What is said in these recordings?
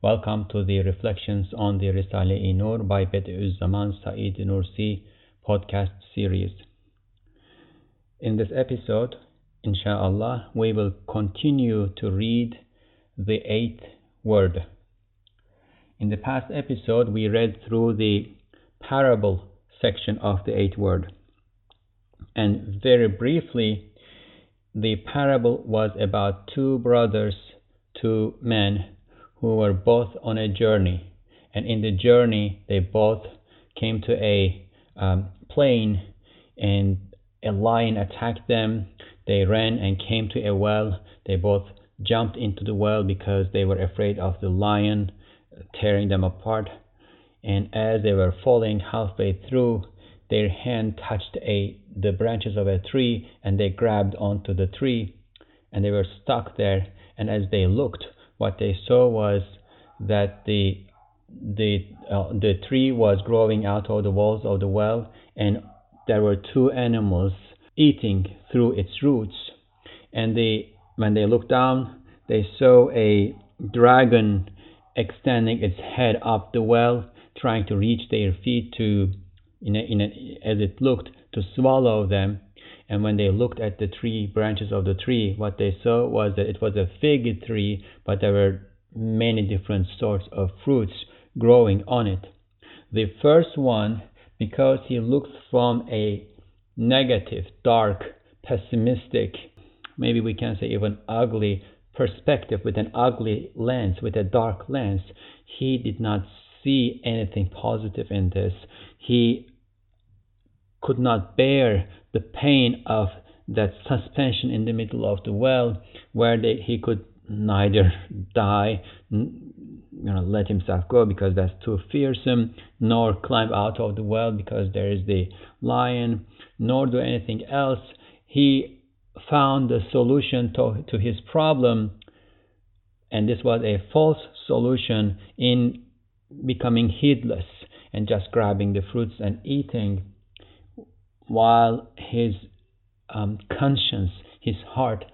Welcome to the Reflections on the Risale-i Nur by Bediüzzaman Said Nursi podcast series. In this episode, inshallah, we will continue to read the eighth word. In the past episode, we read through the parable section of the eighth word. And very briefly, the parable was about two brothers, two men who were both on a journey. And in the journey, they both came to a um, plain and a lion attacked them. They ran and came to a well. They both jumped into the well because they were afraid of the lion tearing them apart. And as they were falling halfway through, their hand touched a the branches of a tree and they grabbed onto the tree and they were stuck there. And as they looked, what they saw was that the the uh, the tree was growing out of the walls of the well and there were two animals eating through its roots. And they when they looked down they saw a dragon extending its head up the well trying to reach their feet to in a, in a, as it looked to swallow them and when they looked at the tree branches of the tree, what they saw was that it was a fig tree, but there were many different sorts of fruits growing on it. The first one, because he looked from a negative, dark, pessimistic, maybe we can say even ugly perspective, with an ugly lens, with a dark lens, he did not see anything positive in this. He could not bear the pain of that suspension in the middle of the well where they, he could neither die you know let himself go because that's too fearsome nor climb out of the well because there is the lion nor do anything else. He found the solution to, to his problem and this was a false solution in becoming heedless and just grabbing the fruits and eating while his um, conscience, his heart,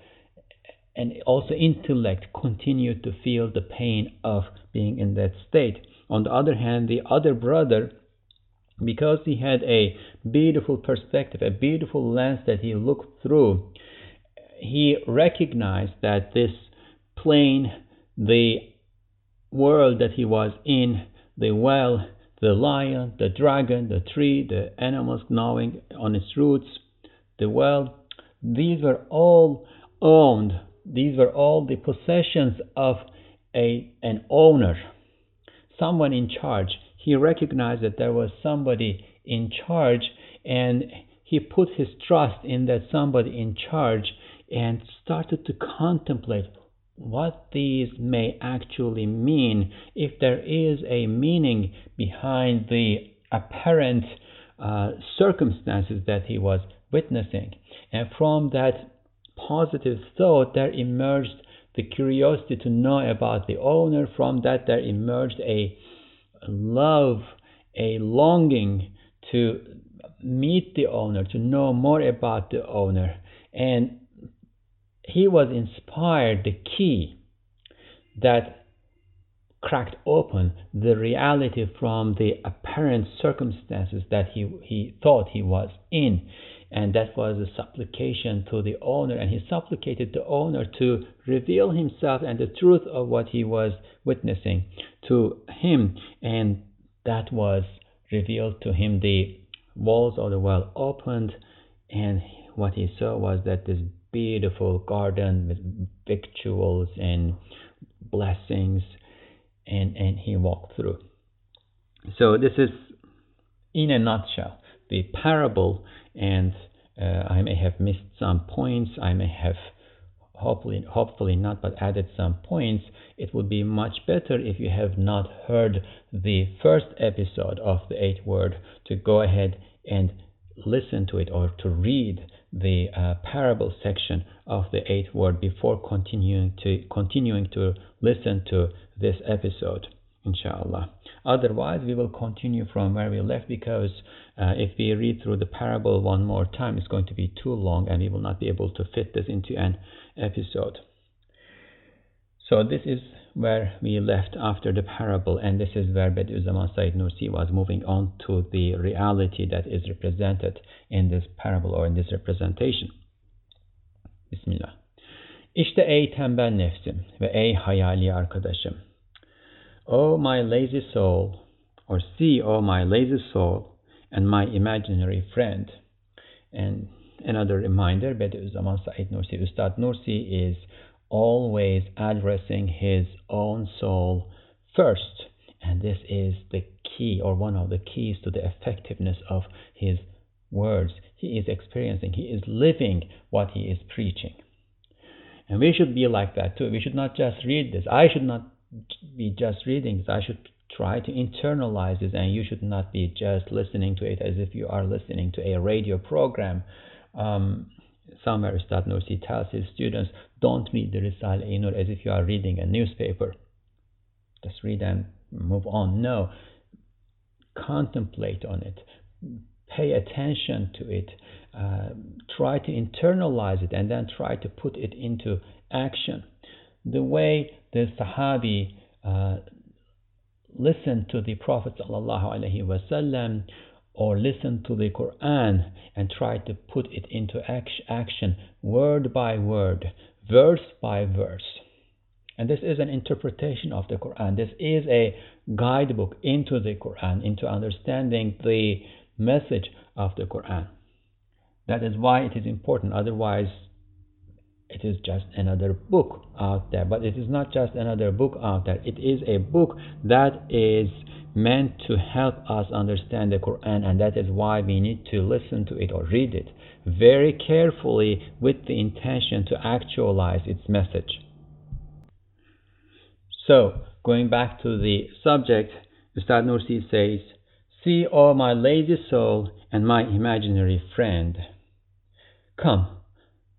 and also intellect continued to feel the pain of being in that state. On the other hand, the other brother, because he had a beautiful perspective, a beautiful lens that he looked through, he recognized that this plane, the world that he was in, the well, the lion, the dragon, the tree, the animals gnawing on its roots, the well, these were all owned. These were all the possessions of a, an owner, someone in charge. He recognized that there was somebody in charge and he put his trust in that somebody in charge and started to contemplate what these may actually mean, if there is a meaning behind the apparent uh, circumstances that he was witnessing. And from that positive thought, there emerged the curiosity to know about the owner. From that, there emerged a love, a longing to meet the owner, to know more about the owner. And he was inspired, the key that cracked open the reality from the apparent circumstances that he, he thought he was in. And that was a supplication to the owner. And he supplicated the owner to reveal himself and the truth of what he was witnessing to him. And that was revealed to him. The walls of the well opened, and what he saw was that this beautiful garden with victuals and blessings and and he walked through. So this is in a nutshell the parable and uh, i may have missed some points i may have hopefully, hopefully not, but added some points, it would be much better if you have not heard the first episode of the eighth word to go ahead and listen to it or to read the uh, parable section of the eighth word before continuing to continuing to listen to this episode inshallah. Otherwise we will continue from where we left because uh, if we read through the parable one more time it's going to be too long and we will not be able to fit this into an episode. So this is where we left after the parable, and this is where Bediüzzaman Said Nursi was moving on to the reality that is represented in this parable or in this representation. Bismillah. İşte ey tembel nefsim ve ey hayali arkadaşım. O my lazy soul, or see, O my lazy soul, and my imaginary friend. And another reminder, Bediüzzaman Said Nursi, Ustad Nursi is always addressing his own soul first. And this is the key or one of the keys to the effectiveness of his words. He is experiencing, he is living what he is preaching. And we should be like that too. We should not just read this. I should not be just reading this. I should try to internalize this, and you should not be just listening to it as if you are listening to a radio program. Um, somewhere Ustad Nursi tells his students, don't read the Risale Nur as if you are reading a newspaper. Just read and move on. No. Contemplate on it. Pay attention to it. Uh, try to internalize it and then try to put it into action. The way the Sahabi uh, listened to the Prophet wasallam or listened to the Quran and tried to put it into action word by word, verse by verse. And this is an interpretation of the Quran. This is a guidebook into the Quran, into understanding the message of the Quran. That is why it is important. Otherwise, it is just another book out there. But it is not just another book out there. It is a book that is meant to help us understand the Quran, and that is why we need to listen to it or read it very carefully with the intention to actualize its message. So, going back to the subject, Ustad Nursi says, See, O my lazy soul and my imaginary friend. Come,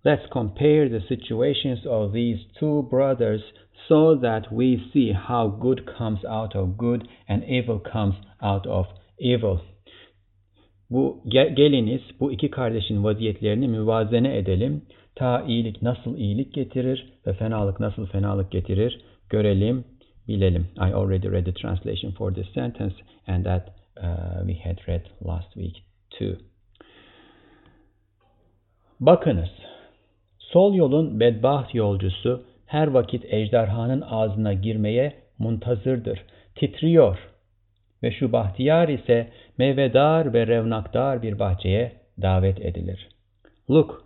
let's compare the situations of these two brothers so that we see how good comes out of good and evil comes out of evil. Bu geliniz bu iki kardeşin vaziyetlerini müvazene edelim. Ta iyilik nasıl iyilik getirir ve fenalık nasıl fenalık getirir görelim, bilelim. I already read the translation for this sentence and that uh, we had read last week too. Bakınız, sol yolun bedbaht yolcusu her vakit ejderhanın ağzına girmeye muntazırdır, titriyor ve şu bahtiyar ise meyvedar ve revnakdar bir bahçeye davet edilir. Look,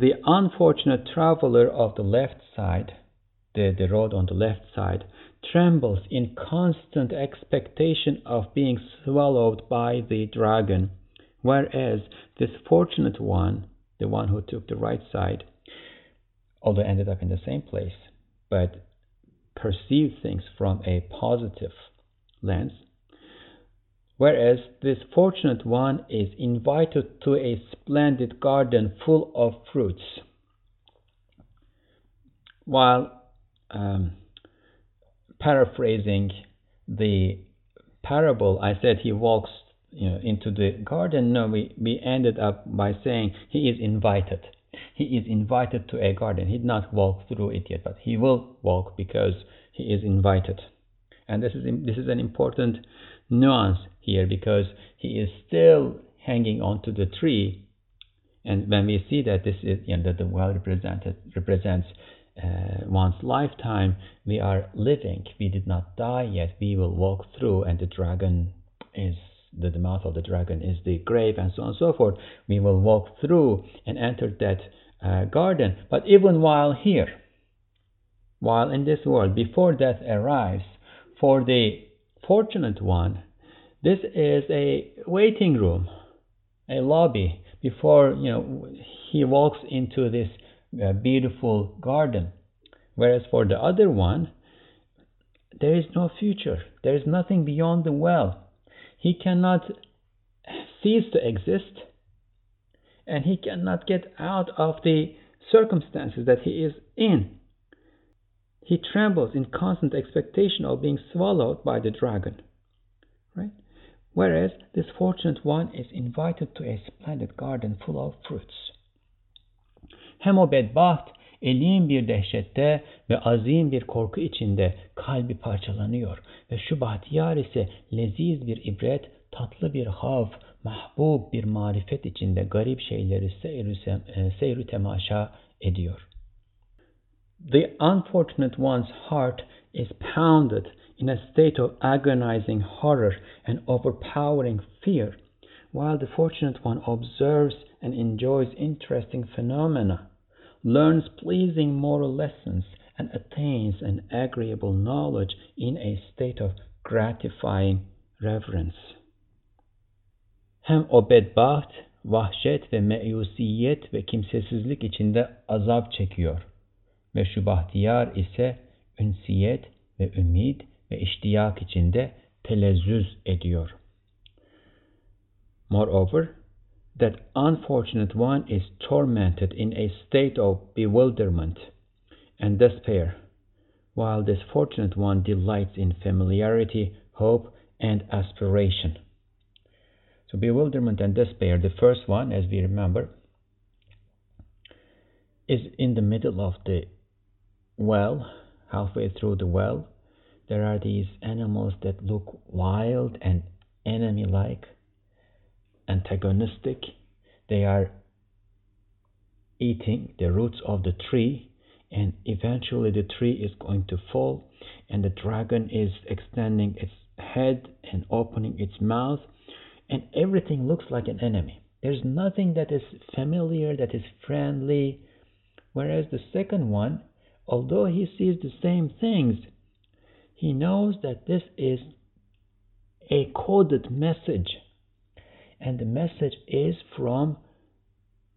the unfortunate traveler of the left side, the, the road on the left side, trembles in constant expectation of being swallowed by the dragon, whereas this fortunate one, the one who took the right side, although ended up in the same place, but perceived things from a positive lens. Whereas this fortunate one is invited to a splendid garden full of fruits. While um, paraphrasing the parable, I said he walks you know, into the garden. No, we, we ended up by saying he is invited he is invited to a garden. He did not walk through it yet, but he will walk because he is invited. And this is this is an important nuance here because he is still hanging onto the tree. And when we see that this is you know, that the well represented represents uh, one's lifetime, we are living. We did not die yet. We will walk through, and the dragon is the, the mouth of the dragon is the grave, and so on and so forth. We will walk through and enter that uh, garden. But even while here, while in this world, before death arrives, for the fortunate one, this is a waiting room, a lobby before you know he walks into this a beautiful garden. Whereas for the other one, there is no future. There is nothing beyond the well. He cannot cease to exist and he cannot get out of the circumstances that he is in. He trembles in constant expectation of being swallowed by the dragon. Right? Whereas this fortunate one is invited to a splendid garden full of fruits. Hem o bedbaht elin bir dehşette ve azim bir korku içinde kalbi parçalanıyor ve şu bahtiyar ise leziz bir ibret, tatlı bir hav, mahbub bir marifet içinde garip şeyleri seyru, e, seyru temaşa ediyor. The unfortunate one's heart is pounded in a state of agonizing horror and overpowering fear, while the fortunate one observes and enjoys interesting phenomena, learns pleasing moral lessons, and attains an agreeable knowledge in a state of gratifying reverence. Hem o vahşet ve meyusiyet ve kimsesizlik içinde azap çekiyor. Ise ünsiyet ve ve iştiyak içinde telezzüz ediyor. Moreover, that unfortunate one is tormented in a state of bewilderment and despair, while this fortunate one delights in familiarity, hope, and aspiration. So bewilderment and despair, the first one, as we remember, is in the middle of the well, halfway through the well. There are these animals that look wild and enemy like, antagonistic. They are eating the roots of the tree, and eventually the tree is going to fall, and the dragon is extending its head and opening its mouth and everything looks like an enemy. There's nothing that is familiar, that is friendly. Whereas the second one, although he sees the same things, he knows that this is a coded message. And the message is from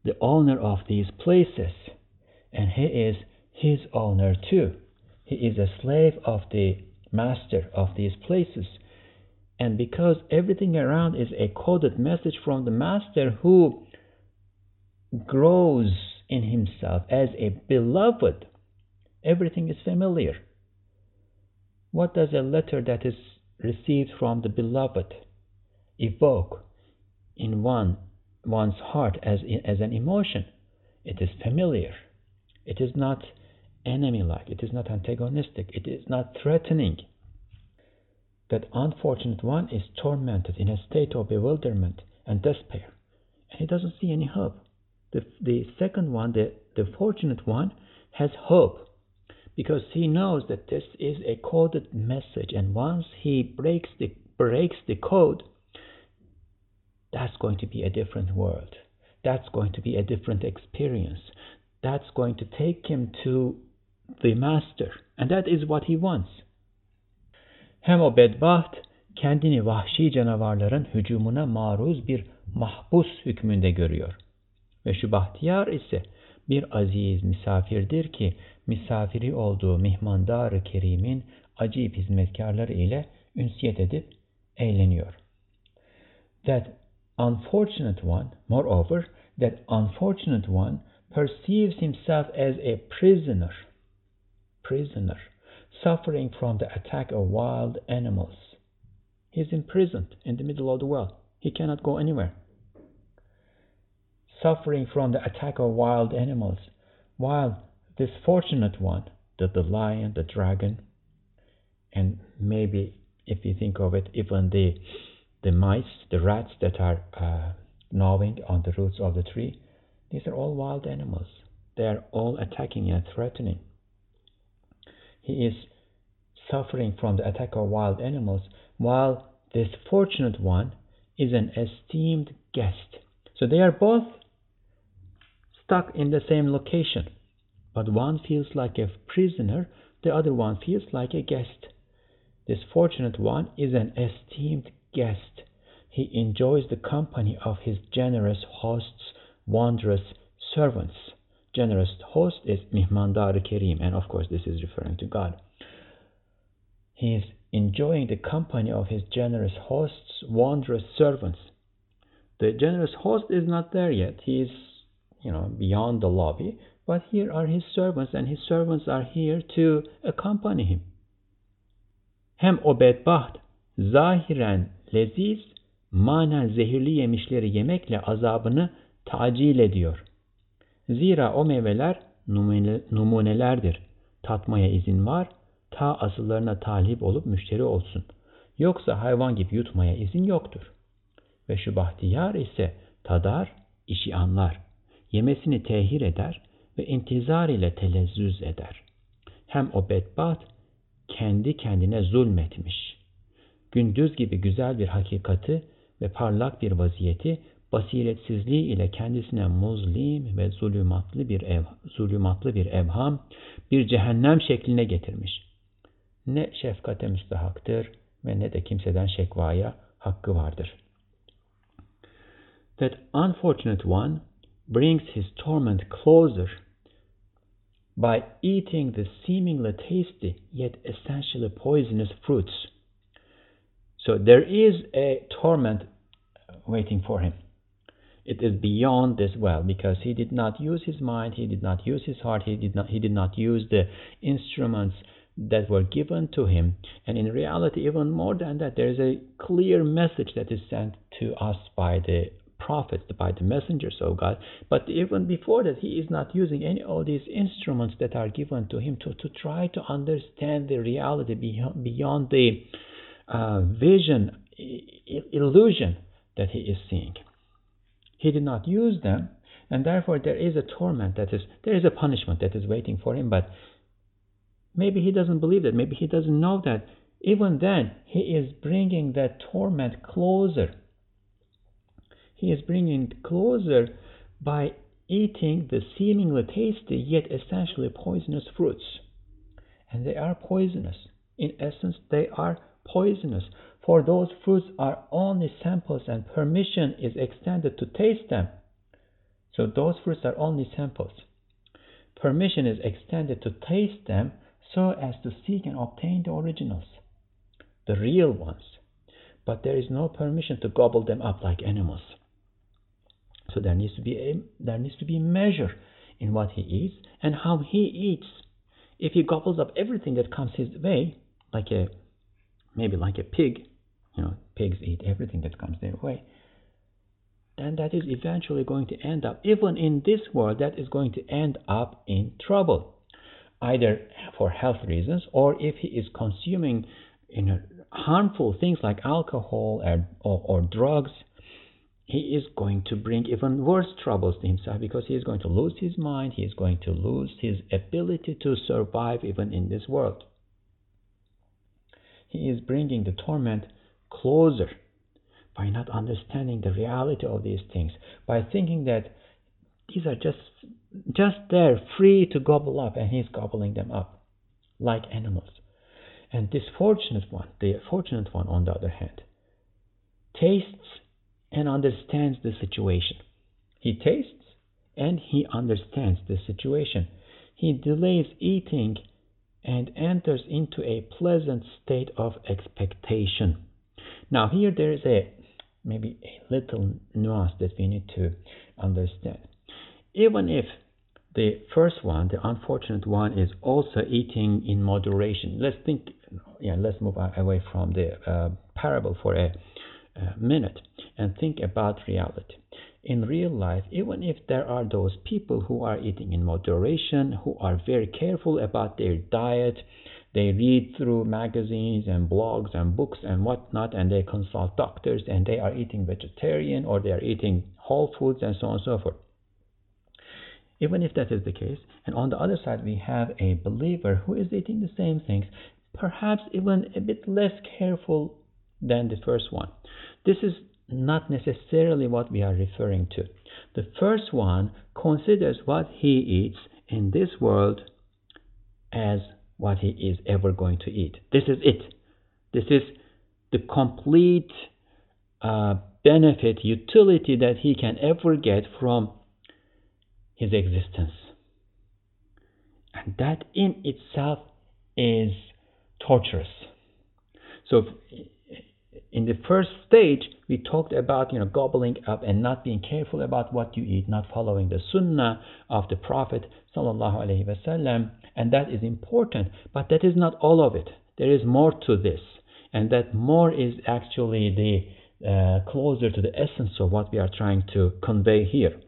the owner of these places. And he is his owner too. He is a slave of the master of these places. And because everything around is a coded message from the Master who grows in himself as a beloved, everything is familiar. What does a letter that is received from the beloved evoke in one one's heart as, as an emotion? It is familiar. It is not enemy like. It is not antagonistic. It is not threatening that unfortunate one is tormented in a state of bewilderment and despair, and he doesn't see any hope. The, the second one, the, the fortunate one, has hope because he knows that this is a coded message, and once he breaks the breaks the code, that's going to be a different world. That's going to be a different experience. That's going to take him to the master, and that is what he wants. Hem o bedbaht kendini vahşi canavarların hücumuna maruz bir mahpus hükmünde görüyor. Ve şu bahtiyar ise bir aziz misafirdir ki misafiri olduğu mihmandar-ı kerimin acip hizmetkarları ile ünsiyet edip eğleniyor. That unfortunate one, moreover, that unfortunate one perceives himself as a prisoner, prisoner suffering from the attack of wild animals. He is imprisoned in the middle of the world. He cannot go anywhere. Suffering from the attack of wild animals, while this fortunate one, the, the lion, the dragon, and maybe if you think of it, even the the mice, the rats that are uh, gnawing on the roots of the tree, these are all wild animals. They are all attacking and threatening. He is suffering from the attack of wild animals, while this fortunate one is an esteemed guest. So they are both stuck in the same location, but one feels like a prisoner, the other one feels like a guest. This fortunate one is an esteemed guest. He enjoys the company of his generous host's wondrous servants, generous host is Mihmandar Kerim, and of course, this is referring to God. He is enjoying the company of his generous host's wondrous servants. The generous host is not there yet. He is, you know, beyond the lobby, but here are his servants, and his servants are here to accompany him. Hem o zahiren leziz, manen zehirli yemişleri yemekle azabını tacil ediyor. Zira o meyveler numunelerdir. Tatmaya izin var, ta asıllarına talip olup müşteri olsun. Yoksa hayvan gibi yutmaya izin yoktur. Ve şu bahtiyar ise tadar, işi anlar. Yemesini tehir eder ve intizar ile telezzüz eder. Hem o bedbaht kendi kendine zulmetmiş. Gündüz gibi güzel bir hakikati ve parlak bir vaziyeti basiretsizliği ile kendisine muzlim ve zulümatlı bir ev, zulümatlı bir evham, bir cehennem şekline getirmiş. Ne şefkate müstahaktır ve ne de kimseden şekvaya hakkı vardır. That unfortunate one brings his torment closer by eating the seemingly tasty yet essentially poisonous fruits. So there is a torment waiting for him it is beyond this well because he did not use his mind, he did not use his heart, he did not he did not use the instruments that were given to him. And in reality, even more than that, there is a clear message that is sent to us by the prophets, by the messengers of God. But even before that, he is not using any of these instruments that are given to him to, to try to understand the reality beyond, beyond the uh, vision, illusion that he is seeing. He did not use them, and therefore there is a torment that is, there is a punishment that is waiting for him, but maybe he doesn't believe that. Maybe he doesn't know that. Even then, he is bringing that torment closer. He is bringing it closer by eating the seemingly tasty yet essentially poisonous fruits. And they are poisonous. In essence, they are poisonous for those fruits are only samples and permission is extended to taste them. So those fruits are only samples. Permission is extended to taste them so as to seek and obtain the originals, the real ones. But there is no permission to gobble them up like animals. So there needs to be a there needs to be measure in what he eats and how he eats. If he gobbles up everything that comes his way, like a maybe like a pig, you know, pigs eat everything that comes their way, then that is eventually going to end up, even in this world, that is going to end up in trouble, either for health reasons or if he is consuming you know, harmful things like alcohol or, or, or drugs, he is going to bring even worse troubles to himself because he is going to lose his mind, he is going to lose his ability to survive even in this world. He is bringing the torment closer by not understanding the reality of these things, by thinking that these are just just there, free to gobble up, and he's gobbling them up like animals. And this fortunate one, the fortunate one, on the other hand, tastes and understands the situation. He tastes and he understands the situation. He delays eating and enters into a pleasant state of expectation. Now here there is a maybe a little nuance that we need to understand. Even if the first one, the unfortunate one, is also eating in moderation. Let's think, yeah, let's move away from the uh, parable for a, a minute and think about reality. In real life, even if there are those people who are eating in moderation, who are very careful about their diet, they read through magazines and blogs and books and whatnot, and they consult doctors, and they are eating vegetarian or they are eating whole foods and so on and so forth. Even if that is the case, and on the other side, we have a believer who is eating the same things, perhaps even a bit less careful than the first one. This is not necessarily what we are referring to. The first one considers what he eats in this world as what he is ever going to eat. This is it. This is the complete uh, benefit, utility that he can ever get from his existence. And that in itself is torturous. So, in the first stage, we talked about you know gobbling up and not being careful about what you eat, not following the sunnah of the Prophet sallallahu wasallam, and that is important. But that is not all of it. There is more to this, and that more is actually the uh, closer to the essence of what we are trying to convey here.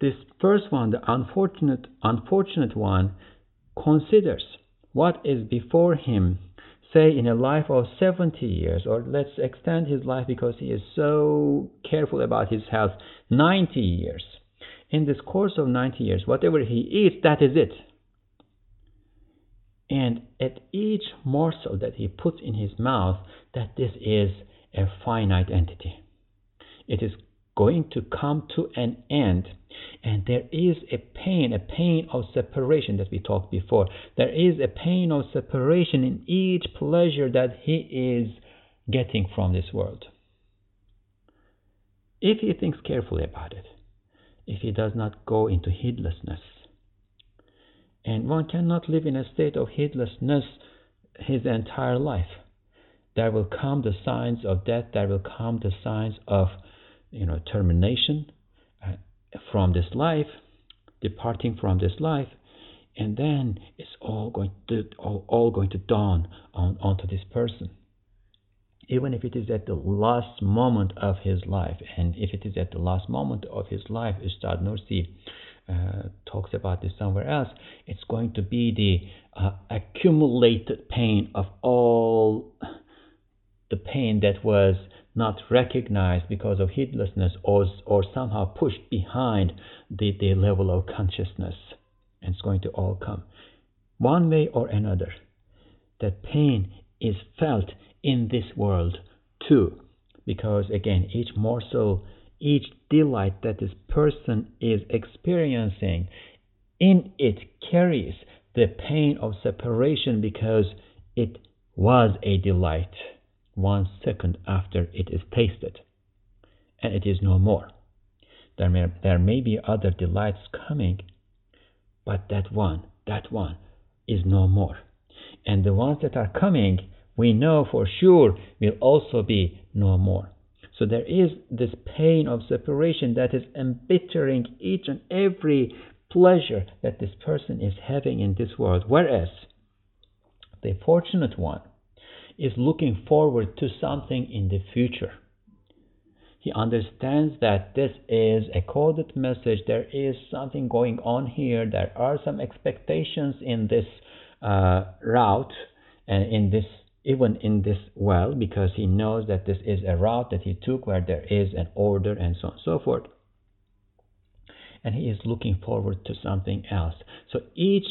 This first one, the unfortunate, unfortunate one, considers what is before him say in a life of 70 years, or let's extend his life because he is so careful about his health, 90 years. In this course of 90 years, whatever he eats, that is it. And at each morsel that he puts in his mouth, that this is a finite entity. It is going to come to an end. And there is a pain, a pain of separation that we talked before. There is a pain of separation in each pleasure that he is getting from this world. If he thinks carefully about it, if he does not go into heedlessness, and one cannot live in a state of heedlessness his entire life. There will come the signs of death, there will come the signs of you know, termination uh, from this life, departing from this life, and then it's all going to all, all going to dawn on onto this person. Even if it is at the last moment of his life, and if it is at the last moment of his life, Ustad Nursi uh, talks about this somewhere else, it's going to be the uh, accumulated pain of all the pain that was not recognized because of heedlessness or, or somehow pushed behind the, the level of consciousness. And it's going to all come. One way or another, that pain is felt in this world too. Because again, each morsel, each delight that this person is experiencing, in it carries the pain of separation because it was a delight one second after it is tasted, and it is no more. There may, there may be other delights coming, but that one, that one is no more. And the ones that are coming, we know for sure will also be no more. So there is this pain of separation that is embittering each and every pleasure that this person is having in this world. Whereas the fortunate one is looking forward to something in the future. He understands that this is a coded message. There is something going on here. There are some expectations in this uh, route and in this even in this well because he knows that this is a route that he took where there is an order and so on and so forth. And he is looking forward to something else. So each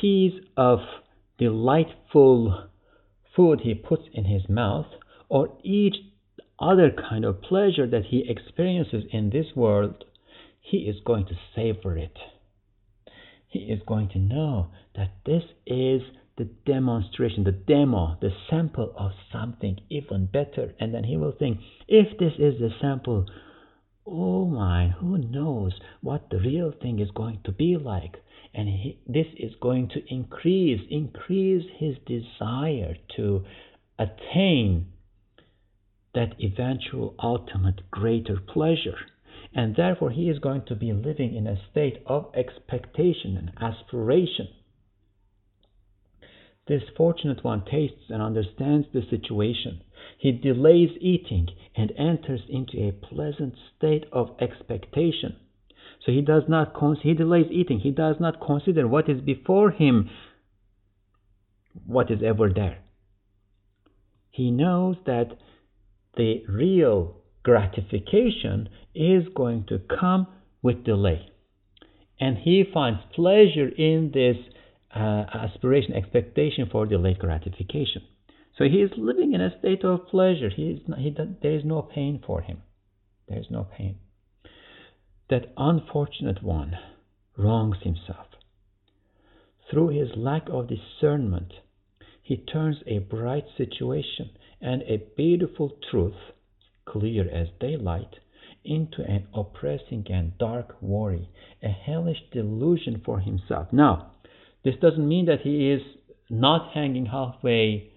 piece of delightful food he puts in his mouth, or each other kind of pleasure that he experiences in this world, he is going to savor it. He is going to know that this is the demonstration, the demo, the sample of something even better. And then he will think, if this is the sample, oh my, who knows what the real thing is going to be like? And he, this is going to increase increase his desire to attain that eventual ultimate greater pleasure. And therefore he is going to be living in a state of expectation and aspiration. This fortunate one tastes and understands the situation. He delays eating and enters into a pleasant state of expectation so he does not he delays eating. He does not consider what is before him, what is ever there. He knows that the real gratification is going to come with delay. And he finds pleasure in this uh, aspiration, expectation for delayed gratification. So he is living in a state of pleasure. He is not, he, there is no pain for him. There is no pain that unfortunate one wrongs himself. Through his lack of discernment, he turns a bright situation and a beautiful truth, clear as daylight, into an oppressing and dark worry, a hellish delusion for himself. Now, This doesn't mean that he is not hanging halfway,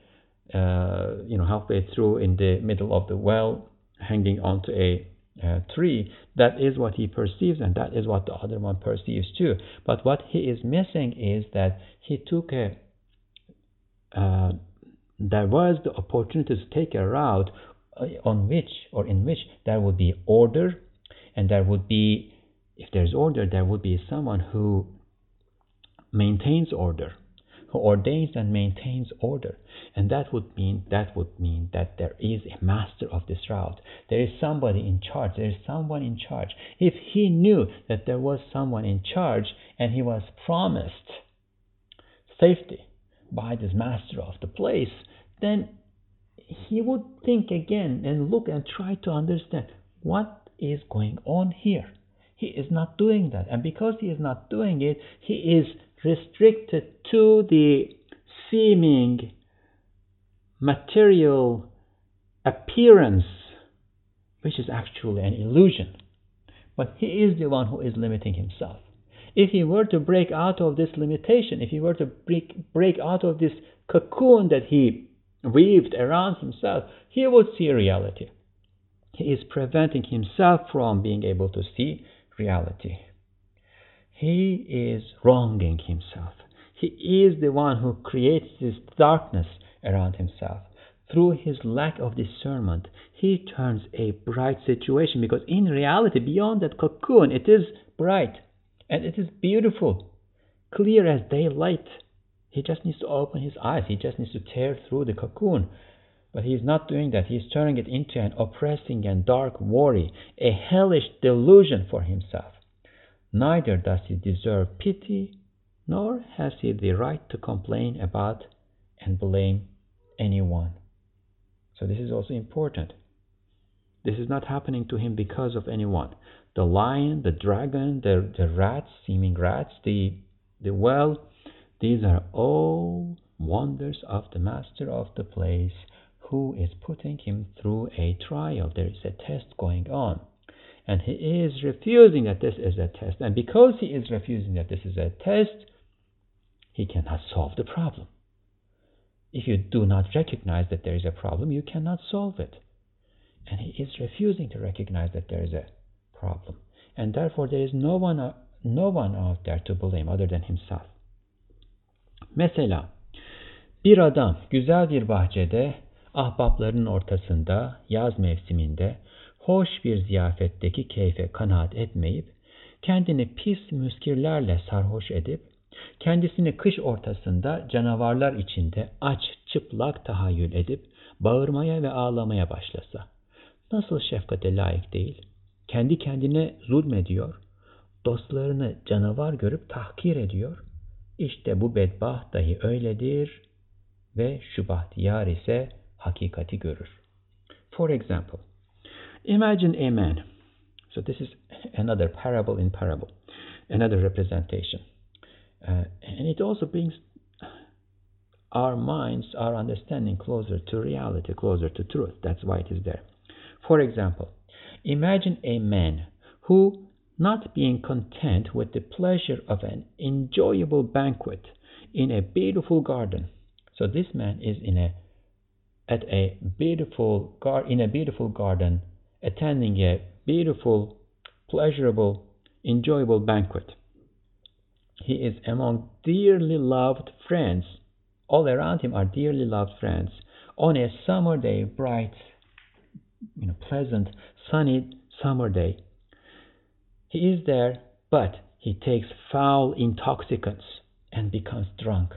uh, you know, halfway through in the middle of the well, hanging onto a uh, tree. That is what he perceives, and that is what the other one perceives too. But what he is missing is that he took a uh, there was the opportunity to take a route uh, on which or in which there would be order and there would be if there's order there would be someone who maintains order who ordains and maintains order. And that would mean that would mean that there is a master of this route. There is somebody in charge. There is someone in charge. If he knew that there was someone in charge and he was promised safety by this master of the place then he would think again and look and try to understand what is going on here. He is not doing that. And because he is not doing it he is restricted to the seeming material appearance, which is actually an illusion. But he is the one who is limiting himself. If he were to break out of this limitation, if he were to break, break out of this cocoon that he weaved around himself, he would see reality. He is preventing himself from being able to see reality. He is wronging himself. He is the one who creates this darkness around himself. Through his lack of discernment, he turns a bright situation because in reality, beyond that cocoon, it is bright and it is beautiful, clear as daylight. He just needs to open his eyes, he just needs to tear through the cocoon. But he is not doing that. He is turning it into an oppressing and dark worry, a hellish delusion for himself. Neither does he deserve pity, nor has he the right to complain about and blame anyone. So, this is also important. This is not happening to him because of anyone. The lion, the dragon, the, the rats, seeming rats, the, the well, these are all wonders of the master of the place who is putting him through a trial. There is a test going on and he is refusing that this is a test. And because he is refusing that this is a test, he cannot solve the problem. If you do not recognize that there is a problem, you cannot solve it. And he is refusing to recognize that there is a problem. And therefore there is no one, no one out there to blame other than himself. Mesela bir adam güzel bir bahçede ahbaplarının ortasında yaz mevsiminde hoş bir ziyafetteki keyfe kanaat etmeyip, kendini pis müskirlerle sarhoş edip, kendisini kış ortasında canavarlar içinde aç çıplak tahayyül edip, bağırmaya ve ağlamaya başlasa, nasıl şefkate layık değil? Kendi kendine zulmediyor, dostlarını canavar görüp tahkir ediyor. İşte bu bedbaht dahi öyledir ve şu bahtiyar ise hakikati görür. For example, Imagine a man. So this is another parable in parable, another representation. Uh, and it also brings our minds, our understanding closer to reality, closer to truth. That's why it is there. For example, imagine a man who, not being content with the pleasure of an enjoyable banquet in a beautiful garden, so this man is in a at a beautiful gar- in a beautiful garden attending a beautiful, pleasurable, enjoyable banquet. He is among dearly loved friends. All around him are dearly loved friends. On a summer day, bright, you know, pleasant, sunny summer day, he is there, but he takes foul intoxicants and becomes drunk.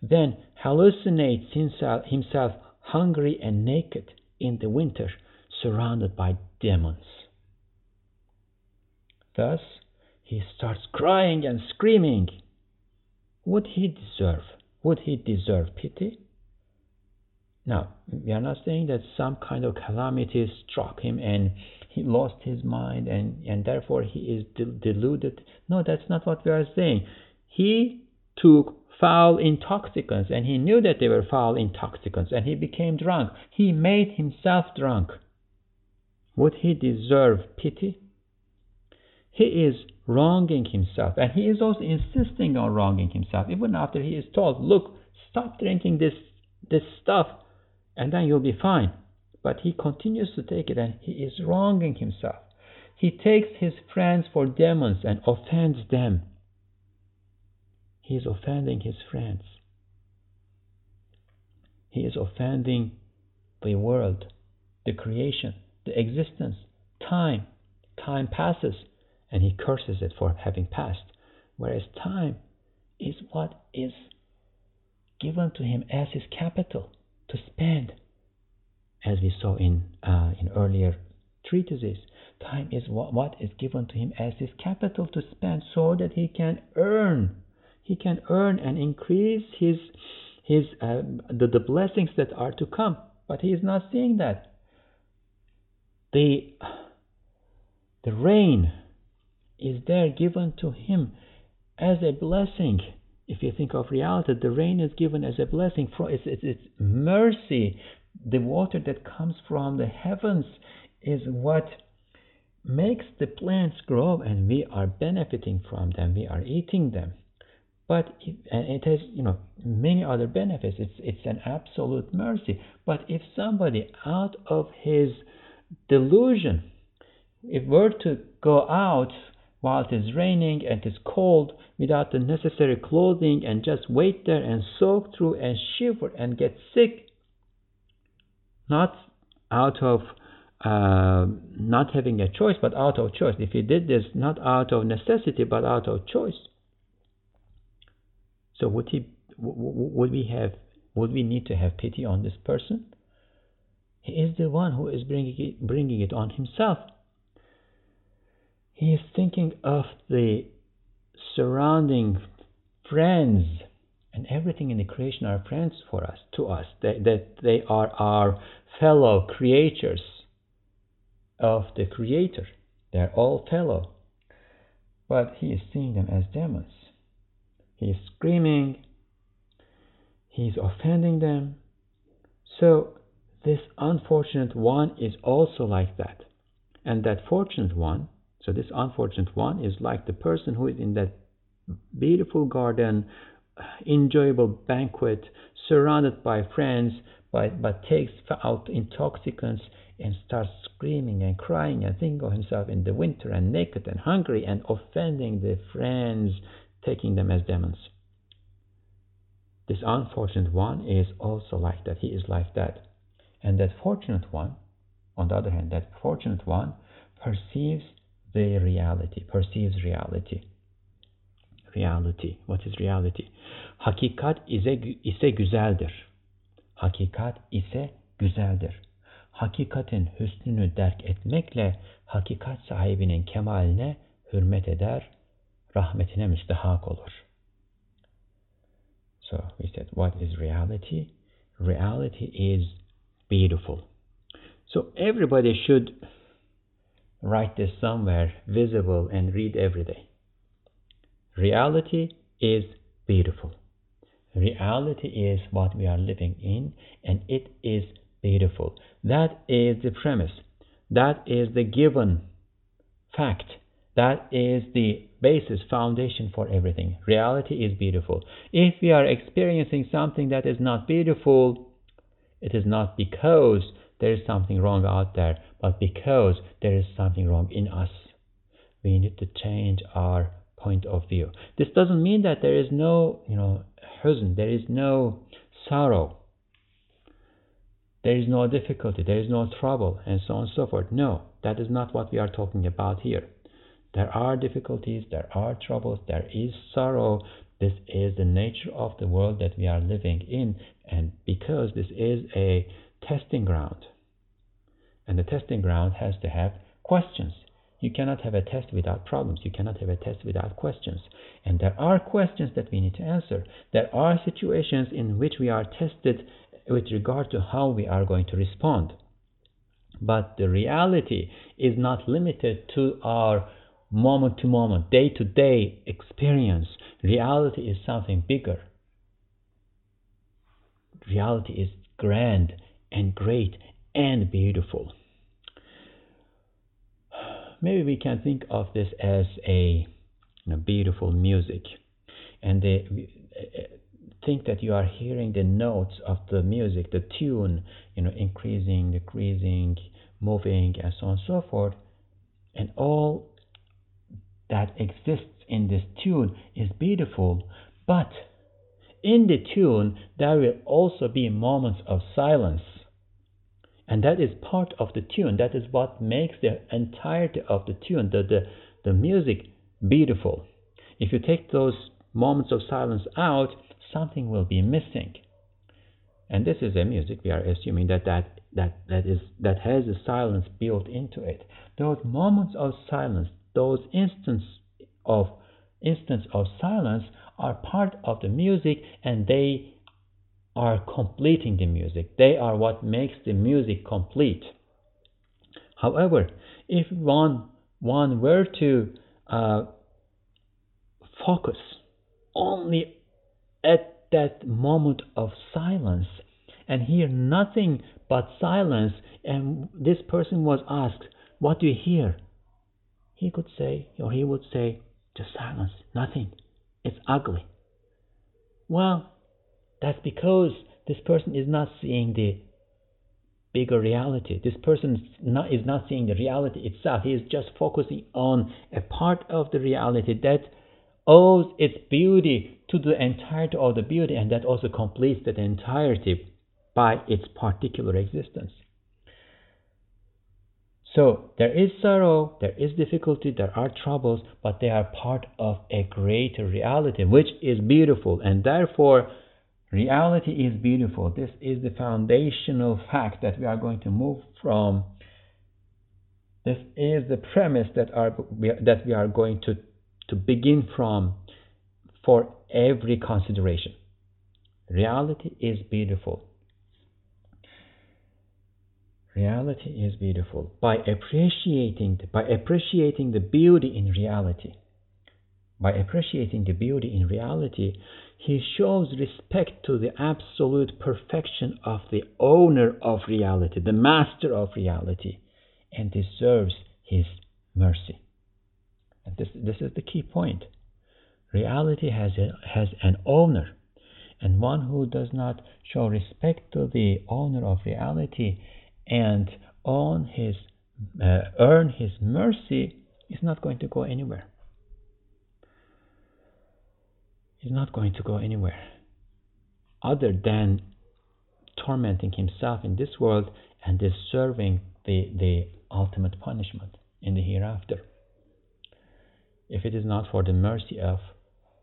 Then hallucinates himself, himself hungry and naked in the winter surrounded by demons. Thus, he starts crying and screaming. Would he deserve? Would he deserve pity? Now, we are not saying that some kind of calamity struck him and he lost his mind and, and therefore he is deluded. No, that's not what we are saying. He took foul intoxicants and he knew that they were foul intoxicants and he became drunk. He made himself drunk. Would he deserve pity? he is wronging himself and he is also insisting on wronging himself. Even after he is told look stop drinking this this stuff and then you'll be fine. But he continues to take it and he is wronging himself. He takes his friends for demons and offends them. He is offending his friends. He is offending the world the creation the existence time time passes and he curses it for having passed. Whereas time is what is given to him as his capital to spend, as we saw in uh, in earlier treatises. Time is what, what is given to him as his capital to spend, so that he can earn, he can earn and increase his his uh, the, the blessings that are to come. But he is not seeing that. The the rain is there given to him as a blessing. If you think of reality, the rain is given as a blessing. For it's, it's, it's mercy. The water that comes from the heavens is what makes the plants grow, and we are benefiting from them. We are eating them. But it, and it has, you know, many other benefits. It's it's an absolute mercy. But if somebody out of his delusion, if were to go out while it is raining and it is cold without the necessary clothing and just wait there and soak through and shiver and get sick. Not out of uh, not having a choice, but out of choice. If he did this not out of necessity, but out of choice. So would he? Would we have? Would we need to have pity on this person? He is the one who is bringing it, bringing it on himself. He is thinking of the surrounding friends and everything in the creation are friends for us, to us, that, that they are our fellow creatures of the Creator. They're all fellow. But he is seeing them as demons. He is screaming, he is offending them. So, this unfortunate one is also like that. And that fortunate one so this unfortunate one is like the person who is in that beautiful garden, enjoyable banquet, surrounded by friends, but, but takes out intoxicants and starts screaming and crying and thinking of himself in the winter and naked and hungry and offending the friends, taking them as demons. This unfortunate one is also like that. He is like that. And that fortunate one, on the other hand, that fortunate one perceives the reality, perceives reality. Reality. What is reality? Hakikat ise, ise güzeldir. Hakikat ise güzeldir. Hakikatin hüsnünü derk etmekle hakikat sahibinin kemaline hürmet eder, rahmetine müstehak olur. So we said, what is reality? Reality is beautiful. So everybody should write this somewhere visible and read every day. Reality is beautiful. Reality is what we are living in, and it is beautiful. That is the premise. That is the given fact. That is the basis, foundation for everything. Reality is beautiful. If we are experiencing something that is not beautiful, it is not because there is something wrong out there, but because there is something wrong in us. We need to change our point of view. This doesn't mean that there is no, you know, huzn, there is no sorrow, there is no difficulty, there is no trouble, and so on and so forth. No, that is not what we are talking about here. There are difficulties, there are troubles, there is sorrow. This is the nature of the world that we are living in, and because this is a testing ground. And the testing ground has to have questions. You cannot have a test without problems. You cannot have a test without questions. And there are questions that we need to answer. There are situations in which we are tested with regard to how we are going to respond. But the reality is not limited to our moment to moment, day to day experience. Reality is something bigger. Reality is grand and great and beautiful. maybe we can think of this as a you know, beautiful music, and the, uh, think that you are hearing the notes of the music, the tune, you know, increasing, decreasing, moving, and so on and so forth, and all that exists in this tune is beautiful, but in the tune there will also be moments of silence. And that is part of the tune. That is what makes the entirety of the tune, the, the, the music, beautiful. If you take those moments of silence out, something will be missing. And this is a music we are assuming that that, that, that, is, that has a silence built into it. Those moments of silence, those instants of instance of silence are part of the music and they are completing the music. They are what makes the music complete. However, if one one were to uh, focus only at that moment of silence and hear nothing but silence, and this person was asked, What do you hear? He could say, or he would say, just silence, nothing. It's ugly. Well, that's because this person is not seeing the bigger reality. This person not, is not seeing the reality itself. He is just focusing on a part of the reality that owes its beauty to the entirety of the beauty and that also completes that entirety by its particular existence. So there is sorrow, there is difficulty, there are troubles, but they are part of a greater reality, which is beautiful. And therefore, reality is beautiful. This is the foundational fact that we are going to move from. This is the premise that, are, that we are going to, to begin from for every consideration. Reality is beautiful. Reality is beautiful. By appreciating, by appreciating the beauty in reality, by appreciating the beauty in reality, he shows respect to the absolute perfection of the owner of reality, the master of reality, and deserves his mercy. And this, this is the key point. Reality has, a, has an owner, and one who does not show respect to the owner of reality and on his uh, earn his mercy is not going to go anywhere. He's not going to go anywhere other than tormenting himself in this world and deserving the, the ultimate punishment in the hereafter. If it is not for the mercy of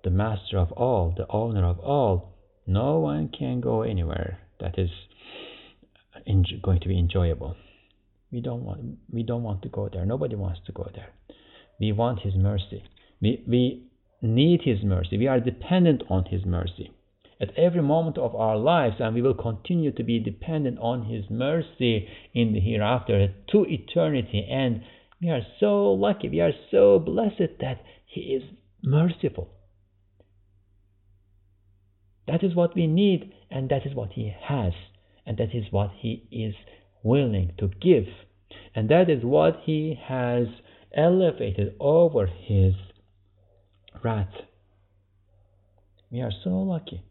the master of all, the owner of all, no one can go anywhere that is going to be enjoyable. We don't want we don't want to go there. Nobody wants to go there. We want His mercy. We we need His mercy. We are dependent on His mercy at every moment of our lives, and we will continue to be dependent on His mercy in the hereafter to eternity. And we are so lucky, we are so blessed that He is merciful. That is what we need, and that is what He has and that is what he is willing to give. And that is what he has elevated over his wrath. We are so lucky.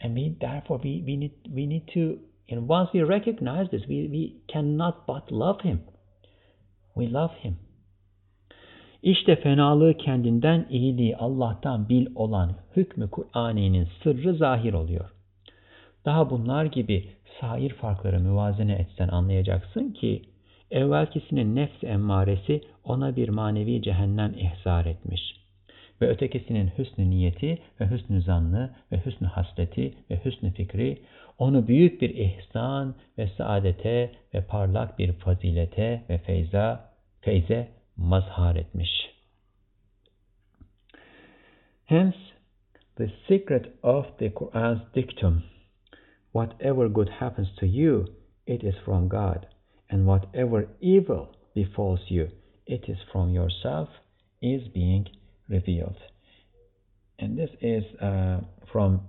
And we therefore we, we need we need to and once we recognize this, we, we cannot but love him. We love him. İşte fenalığı kendinden iyiliği Allah'tan bil olan hükmü Kur'ani'nin sırrı zahir oluyor. Daha bunlar gibi sair farkları müvazene etsen anlayacaksın ki evvelkisinin nefs emmaresi ona bir manevi cehennem ihzar etmiş. Ve ötekisinin hüsnü niyeti ve hüsnü zannı ve hüsnü hasleti ve hüsnü fikri onu büyük bir ihsan ve saadete ve parlak bir fazilete ve feyza, feyze mazhar etmiş. Hence, the secret of the Quran's dictum Whatever good happens to you, it is from God, and whatever evil befalls you, it is from yourself, is being revealed. And this is uh, from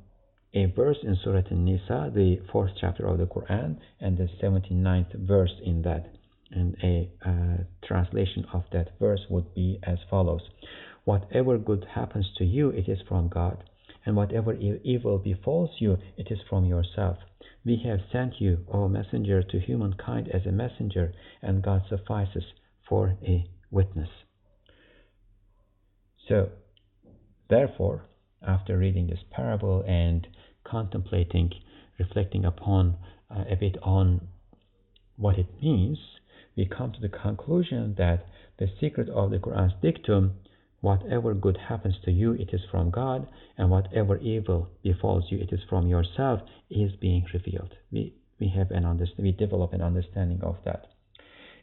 a verse in Surah An-Nisa, the fourth chapter of the Quran, and the 79th verse in that. And a uh, translation of that verse would be as follows Whatever good happens to you, it is from God, and whatever evil befalls you, it is from yourself. We have sent you, O messenger, to humankind as a messenger, and God suffices for a witness. So, therefore, after reading this parable and contemplating, reflecting upon uh, a bit on what it means, we come to the conclusion that the secret of the Quran's dictum whatever good happens to you, it is from God, and whatever evil befalls you, it is from yourself, is being revealed. We, we have an understand, we develop an understanding of that.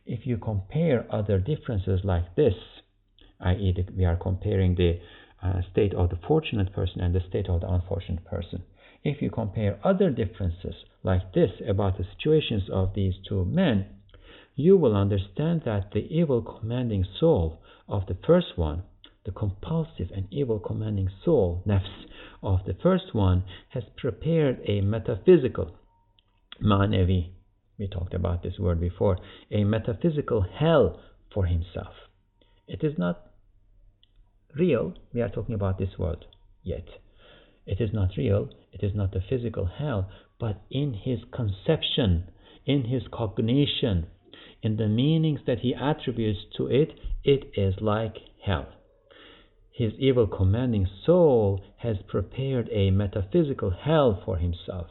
If you compare other differences like this, i.e., we are comparing the uh, state of the fortunate person and the state of the unfortunate person. If you compare other differences like this about the situations of these two men, you will understand that the evil commanding soul of the first one, the compulsive and evil commanding soul, nafs, of the first one has prepared a metaphysical, ma'navi, we talked about this word before, a metaphysical hell for himself. It is not real, we are talking about this world yet. It is not real, it is not the physical hell, but in his conception, in his cognition, in the meanings that he attributes to it, it is like hell. His evil commanding soul has prepared a metaphysical hell for himself.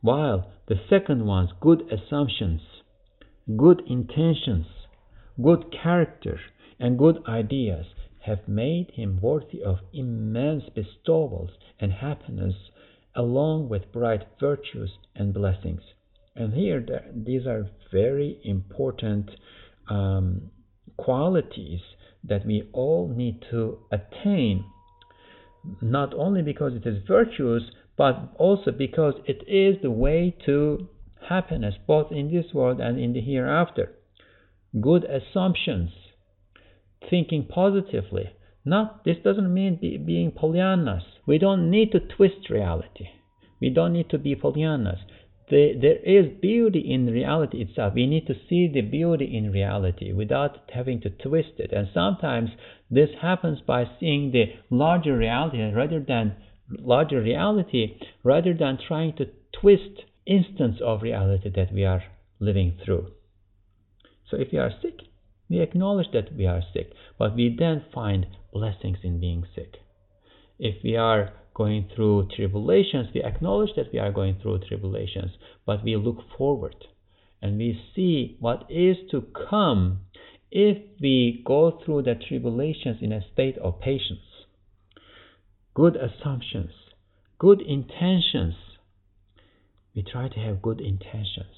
While the second one's good assumptions, good intentions, good character, and good ideas have made him worthy of immense bestowals and happiness, along with bright virtues and blessings. And here, these are very important um, qualities that we all need to attain, not only because it is virtuous, but also because it is the way to happiness, both in this world and in the hereafter. Good assumptions thinking positively. Not this doesn't mean be, being Pollyannas. We don't need to twist reality. We don't need to be Pollyannas. The, there is beauty in reality itself. We need to see the beauty in reality without having to twist it. And sometimes this happens by seeing the larger reality rather than larger reality rather than trying to twist instance of reality that we are living through. So if we are sick, we acknowledge that we are sick, but we then find blessings in being sick. If we are going through tribulations, we acknowledge that we are going through tribulations, but we look forward and we see what is to come if we go through the tribulations in a state of patience. Good assumptions, good intentions. We try to have good intentions.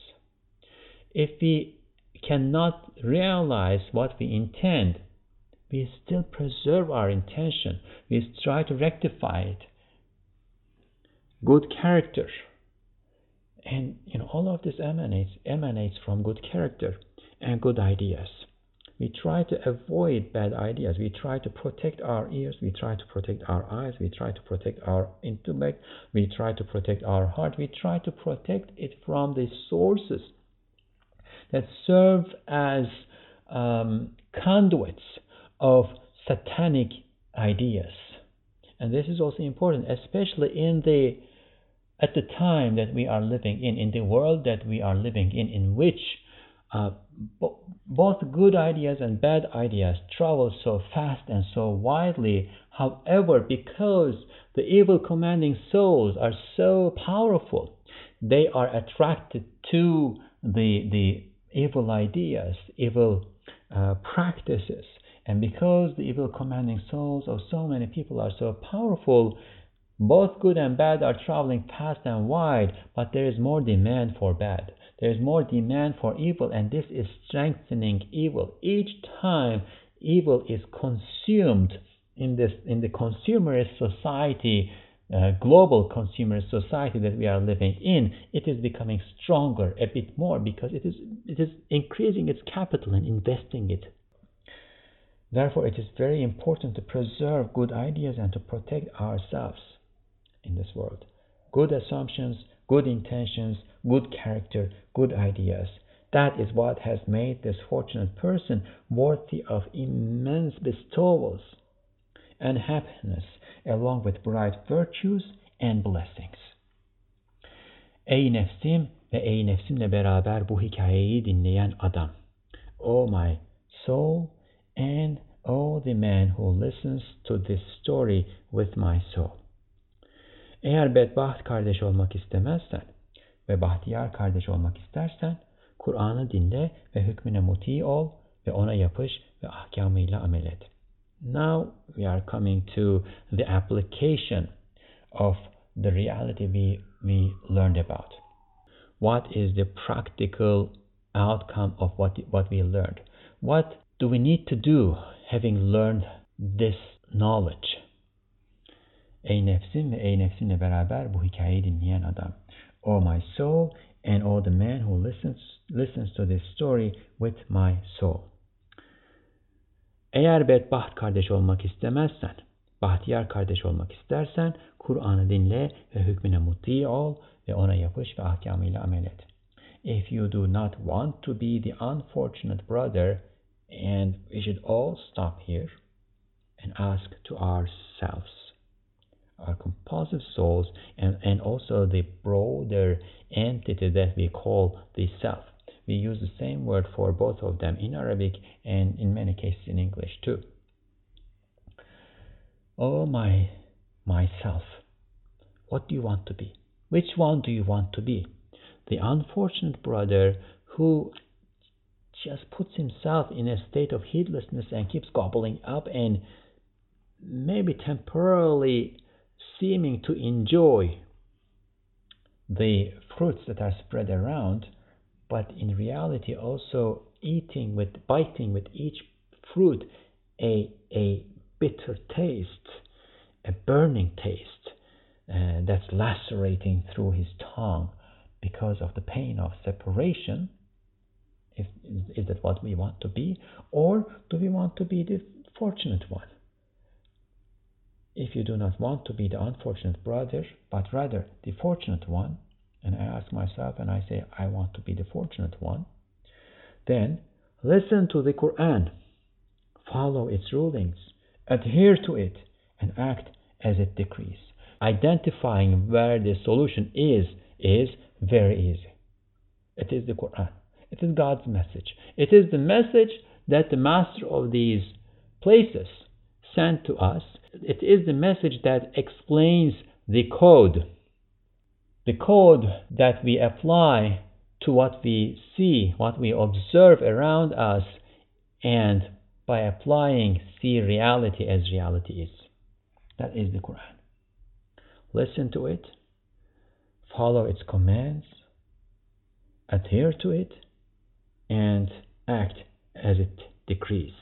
If we cannot realize what we intend, we still preserve our intention. We try to rectify it. Good character. And you know, all of this emanates emanates from good character and good ideas. We try to avoid bad ideas. We try to protect our ears. We try to protect our eyes. We try to protect our intellect. We try to protect our heart. We try to protect it from the sources that serve as um, conduits of satanic ideas. And this is also important, especially in the at the time that we are living in, in the world that we are living in, in which uh, bo- both good ideas and bad ideas travel so fast and so widely. However, because the evil commanding souls are so powerful, they are attracted to the the evil ideas, evil uh, practices. And because the evil commanding souls of so many people are so powerful, both good and bad are traveling fast and wide, but there is more demand for bad. There is more demand for evil, and this is strengthening evil. Each time evil is consumed in this in the consumerist society, uh, global consumer society that we are living in, it is becoming stronger a bit more because it is it is increasing its capital and investing it. Therefore, it is very important to preserve good ideas and to protect ourselves in this world. Good assumptions, good intentions, good character, good ideas, That is what has made this fortunate person worthy of immense bestowals and happiness, along with bright virtues and blessings. Ey nefsim ve ey nefsimle beraber bu hikayeyi dinleyen adam. O my soul and O the man who listens to this story with my soul. Eğer bedbaht kardeş olmak istemezsen ve bahtiyar kardeş olmak istersen Kur'an'ı dinle ve hükmüne muti ol ve ona yapış ve ahkamıyla amel et. Now we are coming to the application of the reality we, we learned about. What is the practical outcome of what, what we learned? What do we need to do having learned this knowledge? Ey nefsim ve ey nefsimle beraber bu hikayeyi dinleyen adam. O my soul and O the man who listens, listens to this story with my soul. Eğer bedbaht kardeş olmak istemezsen, bahtiyar kardeş olmak istersen, Kur'an'ı dinle ve hükmüne muti ol ve ona yapış ve ahkamıyla amel et. If you do not want to be the unfortunate brother, and we should all stop here and ask to ourselves, our compulsive souls, and, and also the broader entity that we call the self. We use the same word for both of them in Arabic and in many cases in English too. Oh my myself, what do you want to be? Which one do you want to be? The unfortunate brother who just puts himself in a state of heedlessness and keeps gobbling up and maybe temporarily seeming to enjoy the fruits that are spread around, but in reality also eating with biting with each fruit a a bitter taste, a burning taste uh, that's lacerating through his tongue because of the pain of separation. If, is that what we want to be? Or do we want to be the fortunate one? If you do not want to be the unfortunate brother, but rather the fortunate one, and I ask myself and I say, I want to be the fortunate one, then listen to the Quran, follow its rulings, adhere to it, and act as it decrees. Identifying where the solution is, is very easy. It is the Quran. It is God's message. It is the message that the master of these places sent to us. It is the message that explains the code. The code that we apply to what we see, what we observe around us, and by applying, see reality as reality is. That is the Quran. Listen to it, follow its commands, adhere to it, and act as it decrees.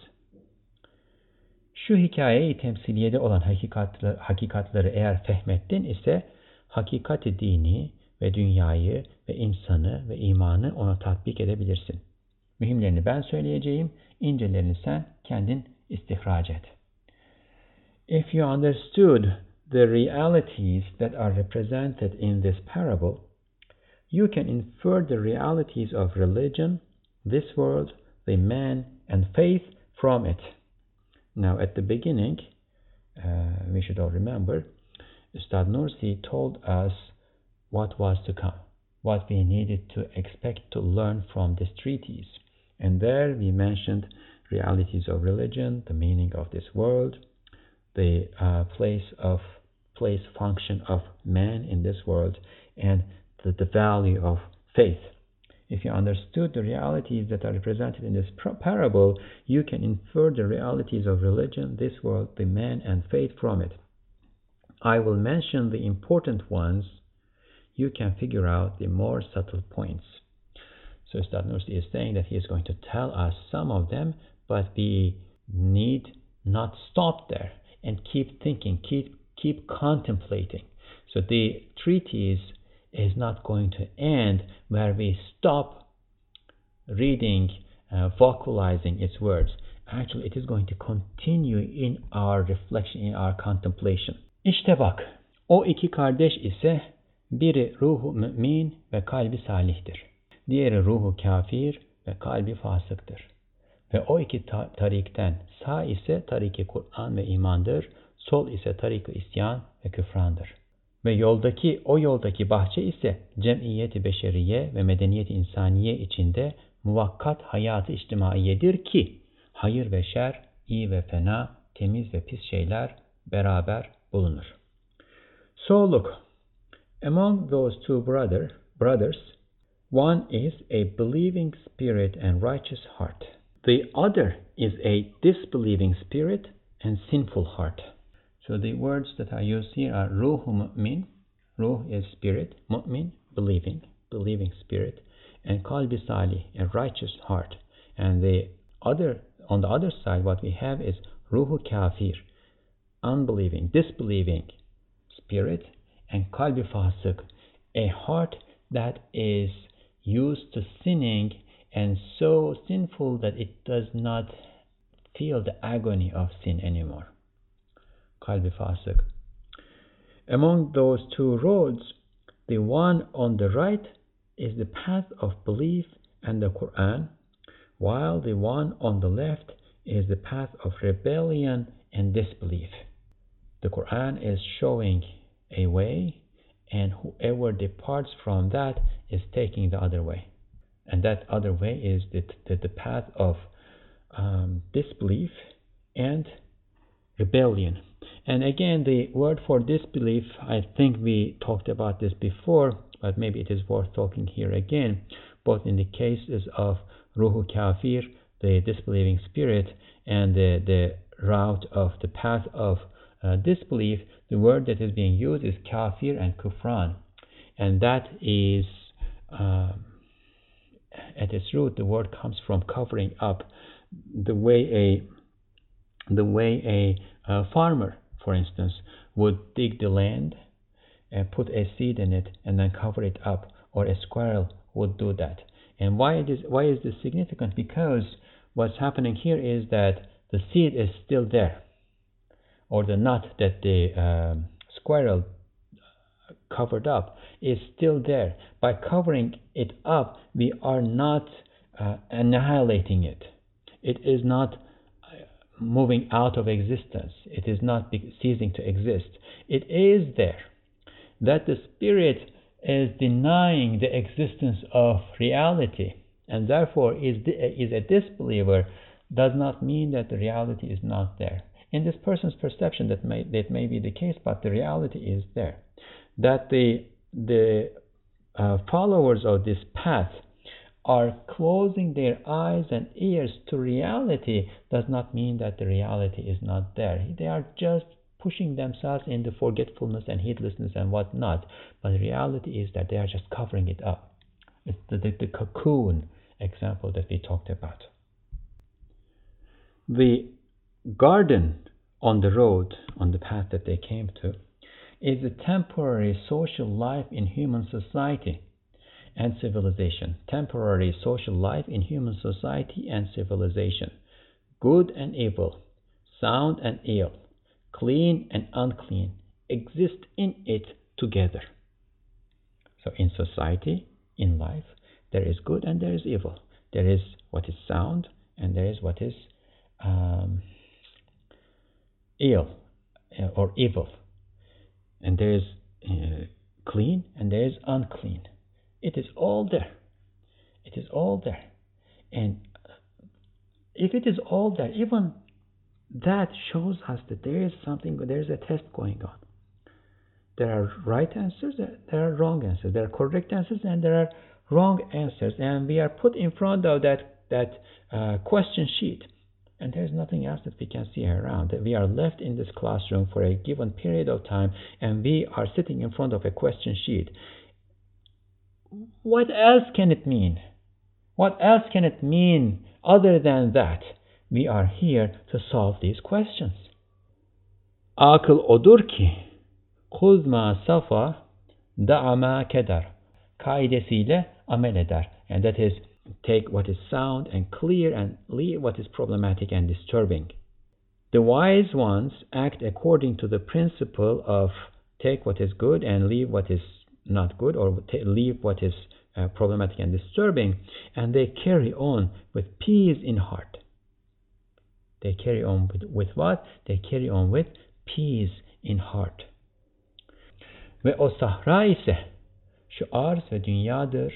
Şu hikayeyi temsiliyede olan hakikatları, hakikatları eğer fehmettin ise hakikati dini ve dünyayı ve insanı ve imanı ona tatbik edebilirsin. Mühimlerini ben söyleyeceğim, incelerini sen kendin istihraç et. If you understood the realities that are represented in this parable, you can infer the realities of religion, this world, the man, and faith from it. Now, at the beginning, uh, we should all remember, Ustad Nursi told us what was to come, what we needed to expect to learn from this treatise. And there we mentioned realities of religion, the meaning of this world, the uh, place of place function of man in this world, and the, the value of faith. If you understood the realities that are represented in this parable, you can infer the realities of religion, this world, the man, and faith from it. I will mention the important ones. You can figure out the more subtle points. So Ustad Nursi is saying that he is going to tell us some of them, but we need not stop there and keep thinking, keep keep contemplating. So the treatise is not going to end where we stop reading, uh, vocalizing its words. Actually, it is going to continue in our reflection, in our contemplation. İşte bak, o iki kardeş ise biri ruhu mümin ve kalbi salihtir. Diğeri ruhu kafir ve kalbi fasıktır. Ve o iki ta tarikten sağ ise tariki Kur'an ve imandır, sol ise tariki isyan ve küfrandır. Ve yoldaki o yoldaki bahçe ise cemiyeti beşeriye ve medeniyet insaniye içinde muvakkat hayatı içtimaiyedir ki hayır ve şer, iyi ve fena, temiz ve pis şeyler beraber bulunur. So look, among those two brother, brothers, one is a believing spirit and righteous heart. The other is a disbelieving spirit and sinful heart. So the words that are used here are ruh mu'min, ruh is spirit, mu'min, believing, believing spirit, and qalbi salih, a righteous heart. And the other, on the other side, what we have is ruhu kafir, unbelieving, disbelieving spirit, and qalbi fasik, a heart that is used to sinning and so sinful that it does not feel the agony of sin anymore. Among those two roads, the one on the right is the path of belief and the Quran, while the one on the left is the path of rebellion and disbelief. The Quran is showing a way, and whoever departs from that is taking the other way. And that other way is the, the, the path of um, disbelief and rebellion. And again, the word for disbelief, I think we talked about this before, but maybe it is worth talking here again, both in the cases of Ruhu Kafir, the disbelieving spirit, and the, the route of the path of uh, disbelief, the word that is being used is kafir and kufran. And that is, uh, at its root, the word comes from covering up the way a, the way a, a farmer, for instance, would dig the land and put a seed in it and then cover it up, or a squirrel would do that. And why it is why is this significant? Because what's happening here is that the seed is still there, or the nut that the um, squirrel covered up is still there. By covering it up, we are not uh, annihilating it. It is not uh, moving out of existence. It is not ceasing to exist. It is there. That the spirit is denying the existence of reality and therefore is, is a disbeliever does not mean that the reality is not there. In this person's perception, that may, that may be the case, but the reality is there. That the, the uh, followers of this path are closing their eyes and ears to reality does not mean that the reality is not there. They are just pushing themselves into forgetfulness and heedlessness and whatnot. But the reality is that they are just covering it up. It's the, the, the cocoon example that we talked about. The garden on the road, on the path that they came to, is a temporary social life in human society and civilization. Temporary social life in human society and civilization. Good and evil, sound and ill, clean and unclean exist in it together. So, in society, in life, there is good and there is evil. There is what is sound and there is what is um, ill uh, or evil. And there is uh, clean and there is unclean. It is all there. It is all there. And if it is all there, even that shows us that there is something, there is a test going on. There are right answers, there are wrong answers, there are correct answers, and there are wrong answers. And we are put in front of that, that uh, question sheet and there's nothing else that we can see around. We are left in this classroom for a given period of time and we are sitting in front of a question sheet. What else can it mean? What else can it mean other than that? We are here to solve these questions. Akıl odur ki, kuzma safa da'ama keder. Kaidesiyle amel eder. And that is take what is sound and clear and leave what is problematic and disturbing. The wise ones act according to the principle of take what is good and leave what is not good, or leave what is uh, problematic and disturbing, and they carry on with peace in heart. They carry on with, with what? They carry on with peace in heart. Ve o sahra ise şu arz ve dünyadır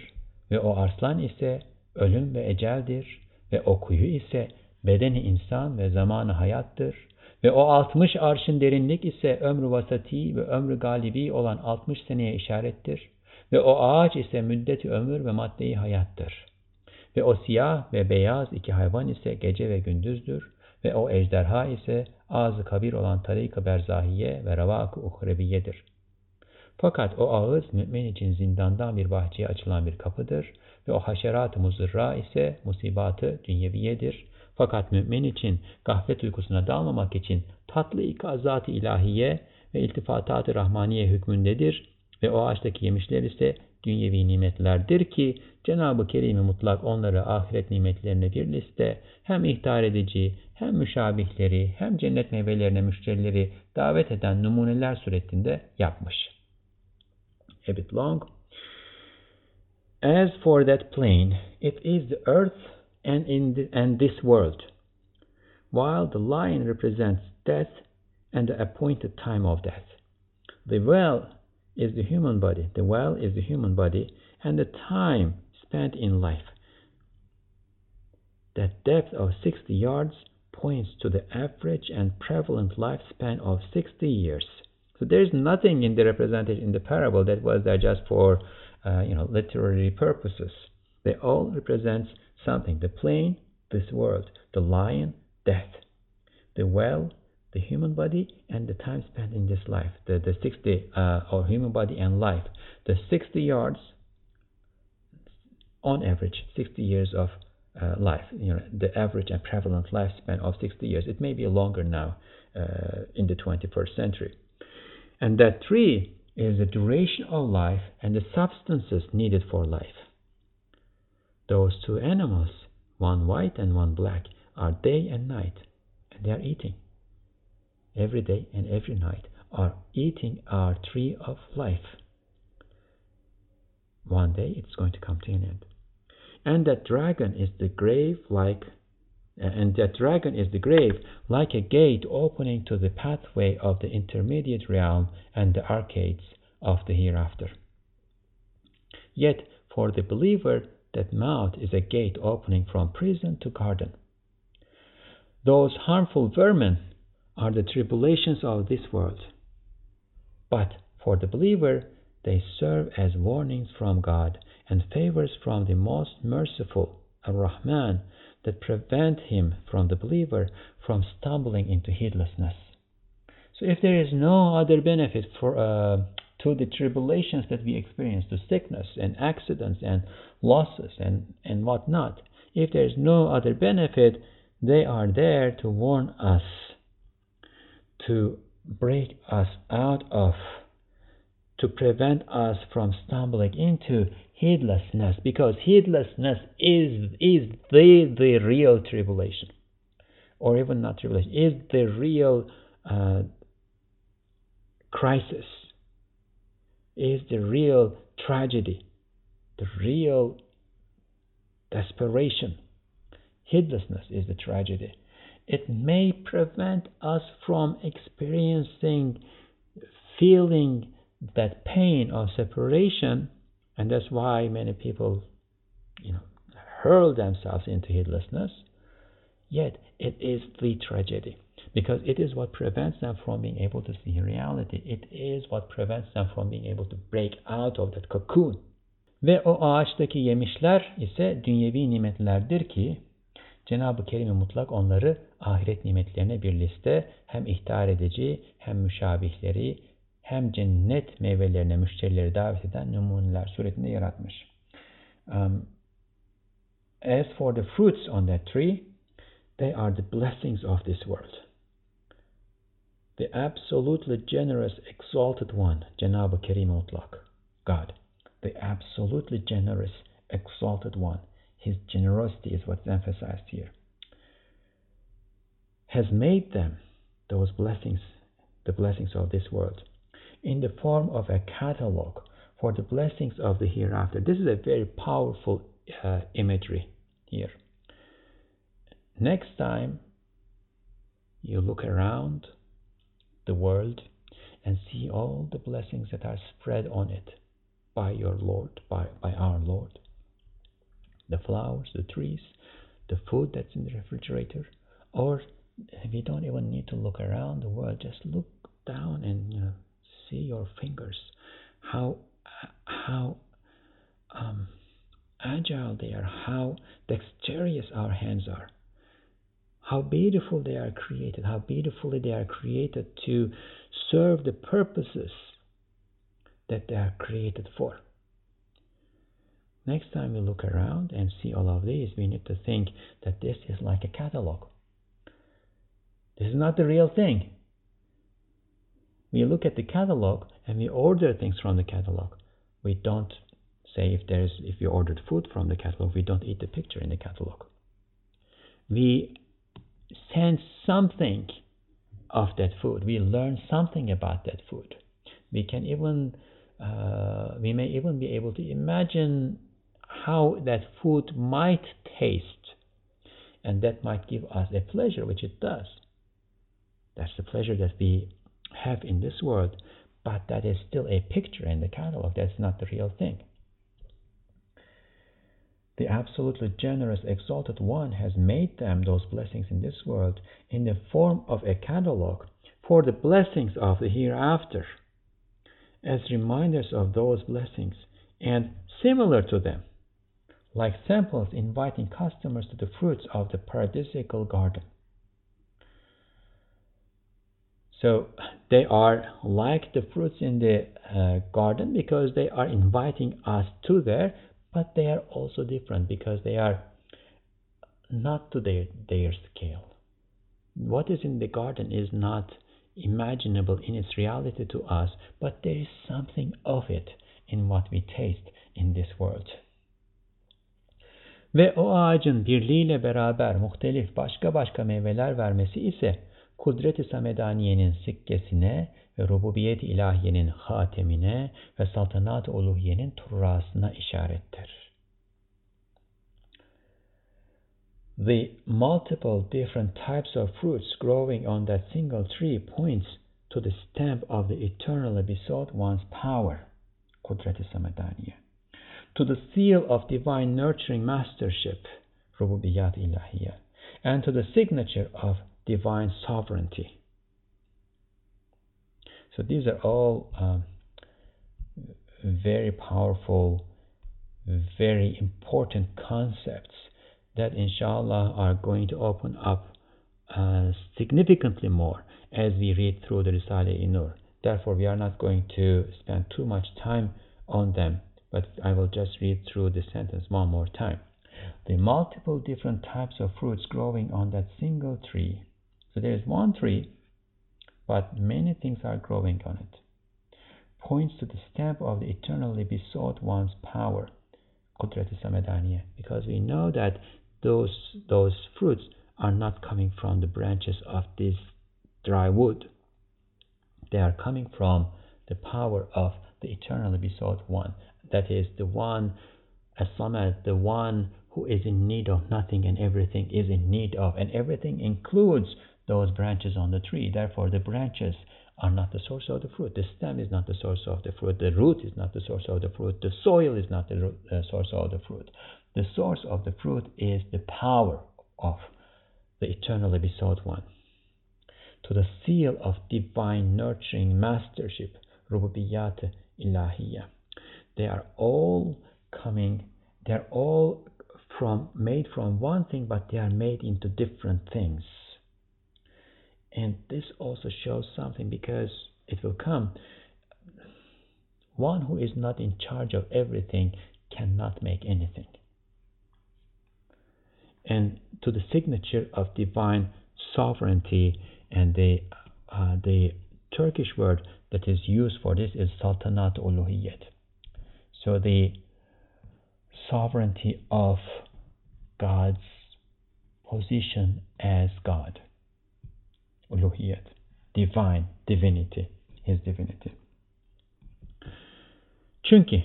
ve o arslan ise ölüm ve eceldir ve o kuyu ise bedeni insan ve zamanı hayattır ve o 60 arşın derinlik ise ömrü vasati ve ömrü galibi olan 60 seneye işarettir. Ve o ağaç ise müddeti ömür ve maddeyi hayattır. Ve o siyah ve beyaz iki hayvan ise gece ve gündüzdür. Ve o ejderha ise ağzı kabir olan tarik-ı berzahiye ve ravak-ı uhreviyedir. Fakat o ağız mümin için zindandan bir bahçeye açılan bir kapıdır ve o haşerat-ı muzırra ise musibatı dünyeviyedir. Fakat mümin için gaflet uykusuna dalmamak için tatlı ikazat-ı ilahiye ve iltifatat-ı rahmaniye hükmündedir ve o ağaçtaki yemişler ise dünyevi nimetlerdir ki Cenab-ı Kerim-i Mutlak onları ahiret nimetlerine bir liste hem ihtar edici hem müşabihleri hem cennet meyvelerine müşterileri davet eden numuneler suretinde yapmış. A bit long. As for that plain, it is the earth and in the, and this world, while the lion represents death and the appointed time of death. The well is the human body, the well is the human body, and the time spent in life. That depth of 60 yards points to the average and prevalent lifespan of 60 years. So there's nothing in the represented in the parable that was there just for uh, you know literary purposes. They all represent something. The plain, this world. The lion, death. The well, the human body, and the time spent in this life. The, the 60, uh, or human body and life. The 60 yards, on average, 60 years of uh, life. You know, the average and prevalent lifespan of 60 years. It may be longer now uh, in the 21st century. And that three is the duration of life and the substances needed for life. Those two animals, one white and one black, are day and night, and they are eating. Every day and every night are eating our tree of life. One day it's going to come to an end. And that dragon is the grave like and that dragon is the grave like a gate opening to the pathway of the intermediate realm and the arcades of the hereafter. Yet for the believer that mouth is a gate opening from prison to garden. Those harmful vermin are the tribulations of this world. But for the believer, they serve as warnings from God and favors from the most merciful, Ar-Rahman, that prevent him from the believer from stumbling into heedlessness. So if there is no other benefit for uh, to the tribulations that we experience, to sickness and accidents and losses and, and whatnot, if there is no other benefit, they are there to warn us, to break us out of, to prevent us from stumbling into heedlessness, because heedlessness is, is the, the real tribulation, or even not tribulation, is the real uh, crisis is the real tragedy, the real desperation. Heedlessness is the tragedy. It may prevent us from experiencing, feeling that pain of separation, and that's why many people, you know, hurl themselves into heedlessness. Yet it is the tragedy because it is what prevents them from being able to see reality. It is what prevents them from being able to break out of that cocoon. Ve o ağaçtaki yemişler ise dünyevi nimetlerdir ki Cenab-ı Kerim Mutlak onları ahiret nimetlerine bir liste hem ihtar edici hem müşabihleri hem cennet meyvelerine müşterileri davet eden numuneler suretinde yaratmış. Um, as for the fruits on that tree, they are the blessings of this world. The absolutely generous, exalted one, Karim Mutlaq, God, the absolutely generous, exalted one. His generosity is what's emphasized here. Has made them, those blessings, the blessings of this world, in the form of a catalog for the blessings of the hereafter. This is a very powerful uh, imagery here. Next time you look around the world and see all the blessings that are spread on it by your Lord, by, by our Lord. The flowers, the trees, the food that's in the refrigerator, or we don't even need to look around the world, just look down and you know, see your fingers, how how um, agile they are, how dexterous our hands are, how beautiful they are created, how beautifully they are created to serve the purposes that they are created for. Next time we look around and see all of these, we need to think that this is like a catalog. This is not the real thing. We look at the catalog and we order things from the catalog. We don't say if there's if we ordered food from the catalog, we don't eat the picture in the catalog. We sense something of that food. We learn something about that food. We can even uh, we may even be able to imagine how that food might taste, and that might give us a pleasure, which it does. That's the pleasure that we have in this world, but that is still a picture in the catalog. That's not the real thing. The absolutely generous, exalted one has made them those blessings in this world in the form of a catalog for the blessings of the hereafter, as reminders of those blessings and similar to them, like samples inviting customers to the fruits of the paradisical garden. So they are like the fruits in the uh, garden because they are inviting us to there, but they are also different because they are not to their, their scale. What is in the garden is not imaginable in its reality to us, but there is something of it in what we taste in this world. Ve o ağacın birliğiyle beraber muhtelif başka başka meyveler vermesi ise kudret-i samedaniyenin sikkesine rububiyet ilahiyenin hatemine ve saltanat-ı uluhiyenin turrasına işarettir. The multiple different types of fruits growing on that single tree points to the stamp of the eternally besought one's power, kudret-i to the seal of divine nurturing mastership, rububiyat ilahiye, and to the signature of divine sovereignty. So these are all um, very powerful, very important concepts that inshallah are going to open up uh, significantly more as we read through the Risale-i Nur. Therefore, we are not going to spend too much time on them, but I will just read through the sentence one more time. The multiple different types of fruits growing on that single tree so there is one tree, but many things are growing on it. Points to the stamp of the eternally besought one's power, because we know that those those fruits are not coming from the branches of this dry wood. They are coming from the power of the eternally besought one. That is the one as the one who is in need of nothing and everything is in need of, and everything includes those branches on the tree. Therefore, the branches are not the source of the fruit. The stem is not the source of the fruit. The root is not the source of the fruit. The soil is not the root, uh, source of the fruit. The source of the fruit is the power of the eternally besought one. To the seal of divine nurturing mastership, rububiyat ilahiyya. They are all coming, they're all from made from one thing, but they are made into different things. And this also shows something because it will come. One who is not in charge of everything cannot make anything. And to the signature of divine sovereignty, and the uh, the Turkish word that is used for this is Saltanat Uluhiyet. So the sovereignty of God's position as God divine divinity, his divinity. Çünkü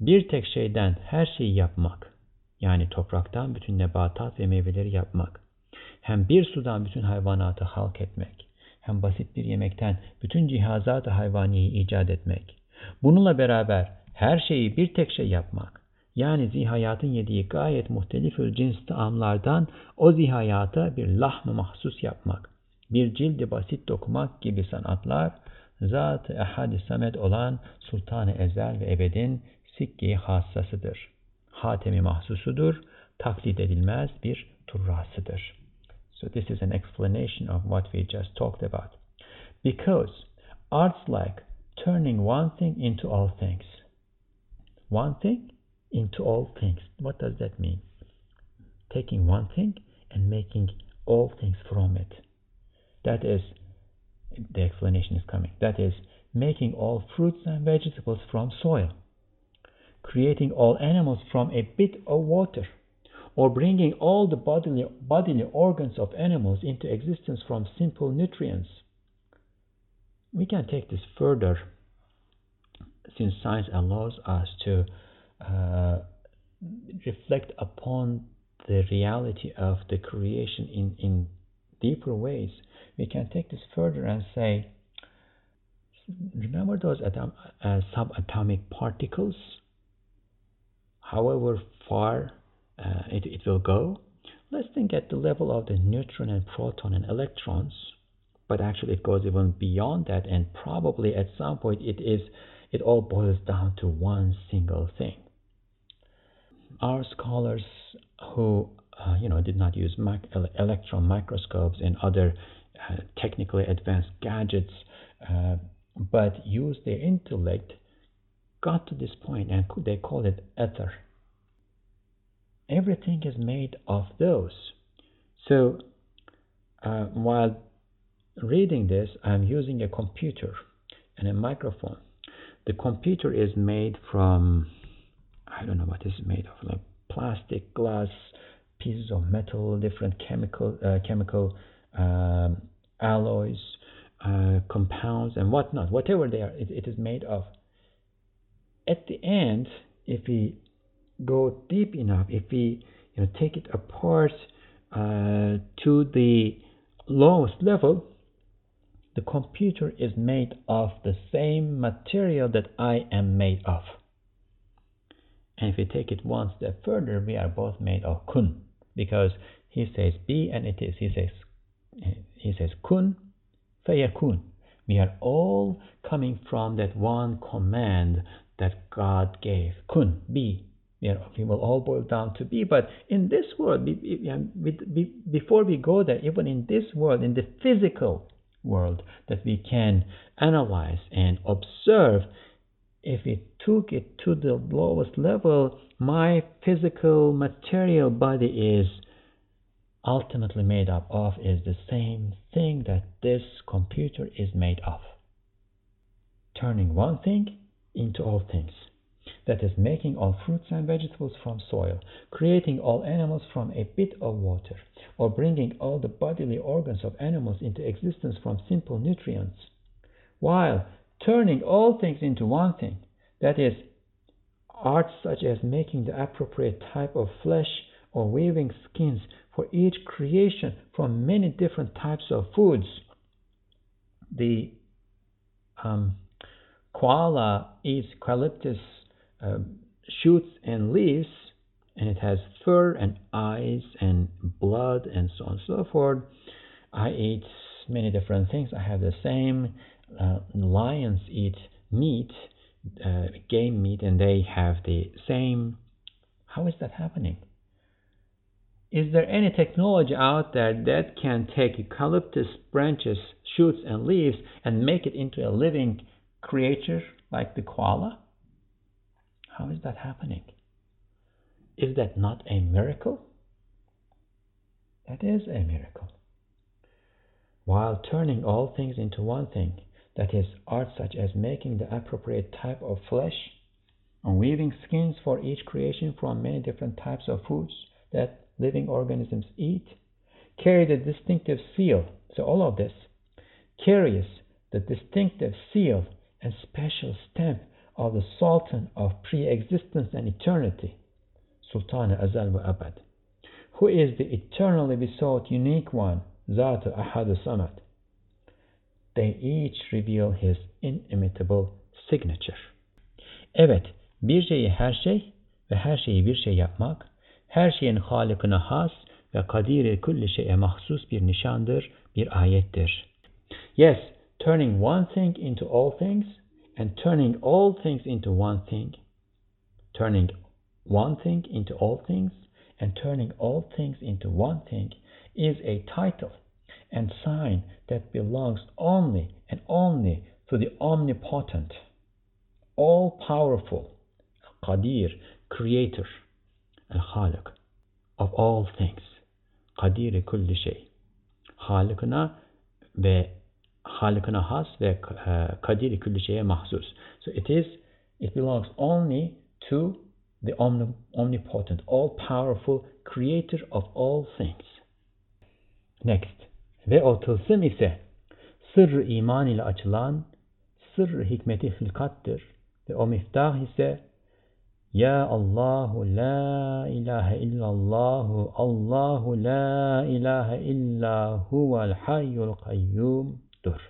bir tek şeyden her şeyi yapmak, yani topraktan bütün nebatat ve meyveleri yapmak, hem bir sudan bütün hayvanatı halk etmek, hem basit bir yemekten bütün cihazat-ı hayvaniyi icat etmek, bununla beraber her şeyi bir tek şey yapmak, yani zihayatın yediği gayet muhtelifül cins taamlardan o zihayata bir lahm mahsus yapmak, bir cildi basit dokumak gibi sanatlar, zat-ı ehad samet olan Sultan-ı Ezel ve Ebed'in sikki hassasıdır. Hatemi mahsusudur, taklit edilmez bir turrasıdır. So this is an explanation of what we just talked about. Because art's like turning one thing into all things. One thing into all things. What does that mean? Taking one thing and making all things from it. That is, the explanation is coming. That is, making all fruits and vegetables from soil, creating all animals from a bit of water, or bringing all the bodily, bodily organs of animals into existence from simple nutrients. We can take this further since science allows us to uh, reflect upon the reality of the creation in, in deeper ways, we can take this further and say, remember those atom, uh, subatomic particles? However far uh, it, it will go, let's think at the level of the neutron and proton and electrons, but actually it goes even beyond that, and probably at some point it is it all boils down to one single thing our scholars who uh, you know did not use mic- electron microscopes and other technically advanced gadgets, uh, but use their intellect, got to this point and they call it ether. Everything is made of those. So uh, while reading this, I'm using a computer and a microphone. The computer is made from I don't know what it's made of, like plastic, glass, pieces of metal, different chemical uh, chemical um, alloys, uh, compounds, and whatnot, whatever they are, it, it is made of. At the end, if we go deep enough, if we you know take it apart uh, to the lowest level, the computer is made of the same material that I am made of. And if we take it one step further, we are both made of kun, because he says be and it is. He says he says kun fayakun. We are all coming from that one command that God gave. Kun, be. You know, we will all boil down to be. But in this world, before we go there, even in this world, in the physical world that we can analyze and observe, if we took it to the lowest level, my physical material body is ultimately made up of is the same thing that this computer is made of. Turning one thing into all things. That is, making all fruits and vegetables from soil, creating all animals from a bit of water, or bringing all the bodily organs of animals into existence from simple nutrients, while turning all things into one thing, that is, arts such as making the appropriate type of flesh or weaving skins for each creation from many different types of foods. The um, koala eats eucalyptus uh, shoots and leaves, and it has fur and eyes and blood and so on and so forth. I eat many different things. I have the same. Uh, lions eat meat uh, game meat and they have the same. How is that happening? Is there any technology out there that can take eucalyptus branches, shoots, and leaves and make it into a living creature like the koala? How is that happening? Is that not a miracle? That is a miracle. While turning all things into one thing, that is, art such as making the appropriate type of flesh, and weaving skins for each creation from many different types of foods that living organisms eat, carry the distinctive seal. So, all of this carries the distinctive seal and special stamp of the Sultan of pre-existence and eternity, Sultan Azal wa Abad, who is the eternally besought unique one, Zat Ahad Samad. They each reveal his inimitable signature. Evet, bir şeyi her şey ve her şeyi bir şey yapmak, her şeyin halikine has ve kulli şeye mahsus bir nişandır, bir ayettir. Yes, turning one thing into all things and turning all things into one thing. Turning one thing into all things and turning all things into one thing is a title and sign that belongs only and only to the omnipotent, all powerful, Qadir, creator, and Khaliq of all things. Kadir kulli şey. Halıkına ve Halıkına has ve kadir kulli şeye mahsus. So it is it belongs only to the omnipotent, all powerful creator of all things. Next. Ve o tılsım ise sırrı iman ile açılan sırrı hikmeti hilkattır. Ve o miftah ise Ya Allahu la ilahe illallahu Allahu la ilahe illa huvel hayyul kayyumdur.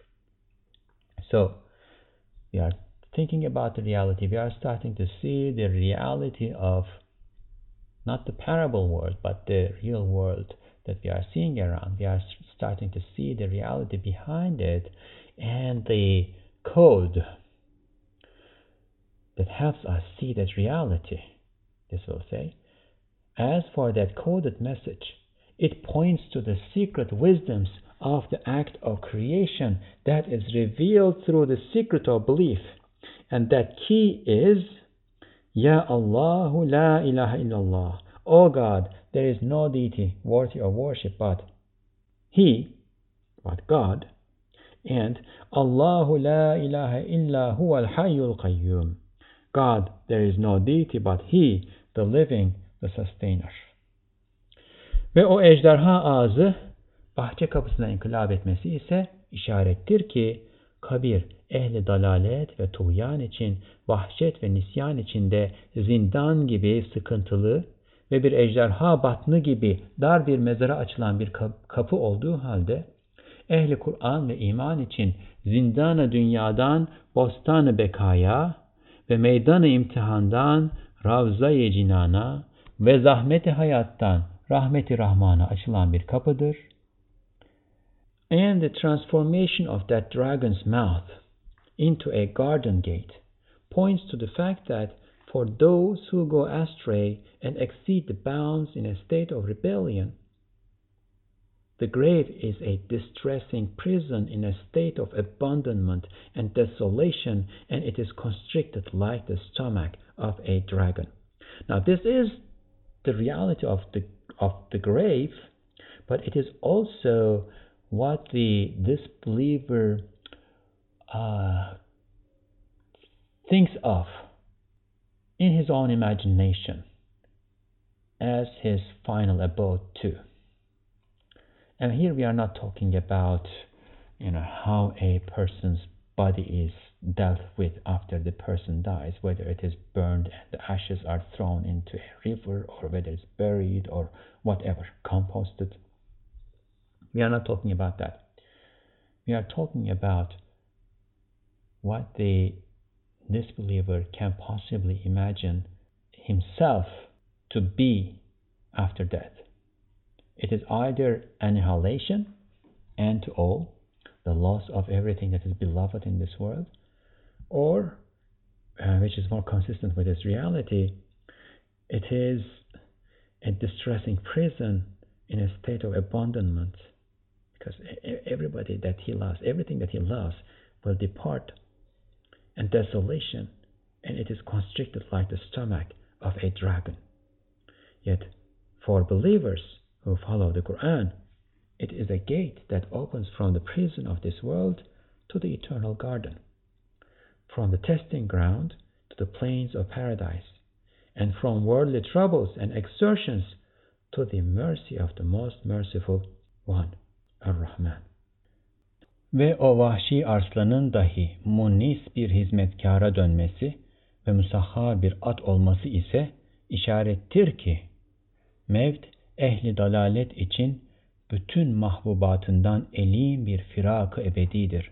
So we are thinking about the reality. We are starting to see the reality of not the parable world, but the real world that we are seeing around. We are starting to see the reality behind it and the code that helps us see that reality. This will say. As for that coded message, it points to the secret wisdoms of the act of creation that is revealed through the secret of belief. And that key is Ya Allahu la ilaha illallah. O God, there is no deity worthy of worship but He, but God, and Allahu la ilaha illa huwa al-hayyul qayyum. God, there is no deity but He, the living, the sustainer. Ve o ejderha ağzı bahçe kapısına inkılap etmesi ise işarettir ki kabir ehli dalalet ve tuğyan için vahşet ve nisyan içinde zindan gibi sıkıntılı ve bir ejderha batını gibi dar bir mezara açılan bir kapı olduğu halde ehli Kur'an ve iman için zindana dünyadan bostanı bekaya ve meydanı imtihandan ravza-i cinana ve zahmeti hayattan rahmeti rahmana açılan bir kapıdır. And the transformation of that dragon's mouth into a garden gate points to the fact that for those who go astray and exceed the bounds in a state of rebellion, the grave is a distressing prison in a state of abandonment and desolation, and it is constricted like the stomach of a dragon. Now, this is the reality of the, of the grave, but it is also what the disbeliever uh, thinks of in his own imagination as his final abode too. And here we are not talking about you know how a person's body is dealt with after the person dies, whether it is burned and the ashes are thrown into a river or whether it's buried or whatever, composted. We are not talking about that. We are talking about what the disbeliever can possibly imagine himself to be after death. It is either annihilation and to all, the loss of everything that is beloved in this world, or, uh, which is more consistent with its reality, it is a distressing prison in a state of abandonment because everybody that he loves, everything that he loves, will depart and desolation, and it is constricted like the stomach of a dragon. Yet, for believers who follow the Quran, it is a gate that opens from the prison of this world to the eternal garden, from the testing ground to the plains of paradise, and from worldly troubles and exertions to the mercy of the most merciful one, Ar-Rahman. Ve o vahşi arslanın dahi munis bir hizmetkara dönmesi ve musahhar bir at olması ise işarettir ki mevt ehli dalalet için bütün mahbubatından elim bir firakı ebedidir.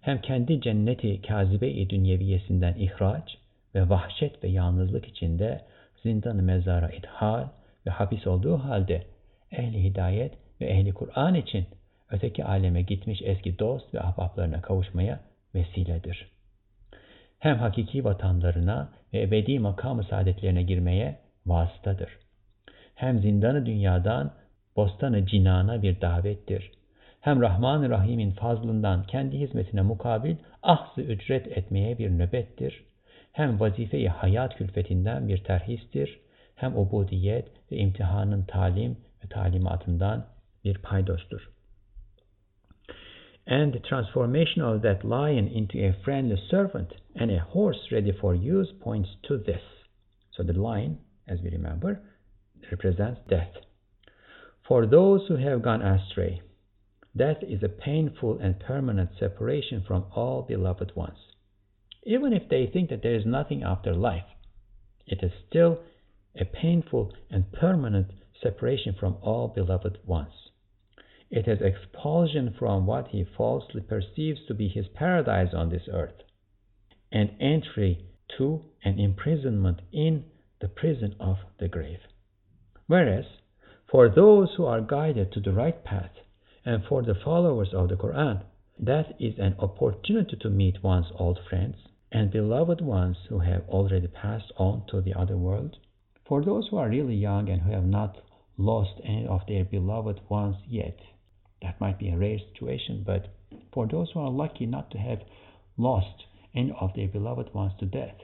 Hem kendi cenneti kazibe-i dünyeviyesinden ihraç ve vahşet ve yalnızlık içinde zindan-ı mezara ithal ve hapis olduğu halde ehli hidayet ve ehli Kur'an için öteki aleme gitmiş eski dost ve ahbaplarına kavuşmaya vesiledir. Hem hakiki vatanlarına ve ebedi makam-ı saadetlerine girmeye vasıtadır. Hem zindanı dünyadan bostanı cinana bir davettir. Hem Rahman-ı Rahim'in fazlından kendi hizmetine mukabil ahzı ücret etmeye bir nöbettir. Hem vazife-i hayat külfetinden bir terhistir. Hem ubudiyet ve imtihanın talim ve talimatından bir paydostur. And the transformation of that lion into a friendly servant and a horse ready for use points to this. So the lion, as we remember, represents death. For those who have gone astray, death is a painful and permanent separation from all beloved ones. Even if they think that there is nothing after life, it is still a painful and permanent separation from all beloved ones. It is expulsion from what he falsely perceives to be his paradise on this earth, and entry to an imprisonment in the prison of the grave. Whereas, for those who are guided to the right path, and for the followers of the Quran, that is an opportunity to meet one's old friends and beloved ones who have already passed on to the other world. For those who are really young and who have not lost any of their beloved ones yet, that might be a rare situation, but for those who are lucky not to have lost any of their beloved ones to death,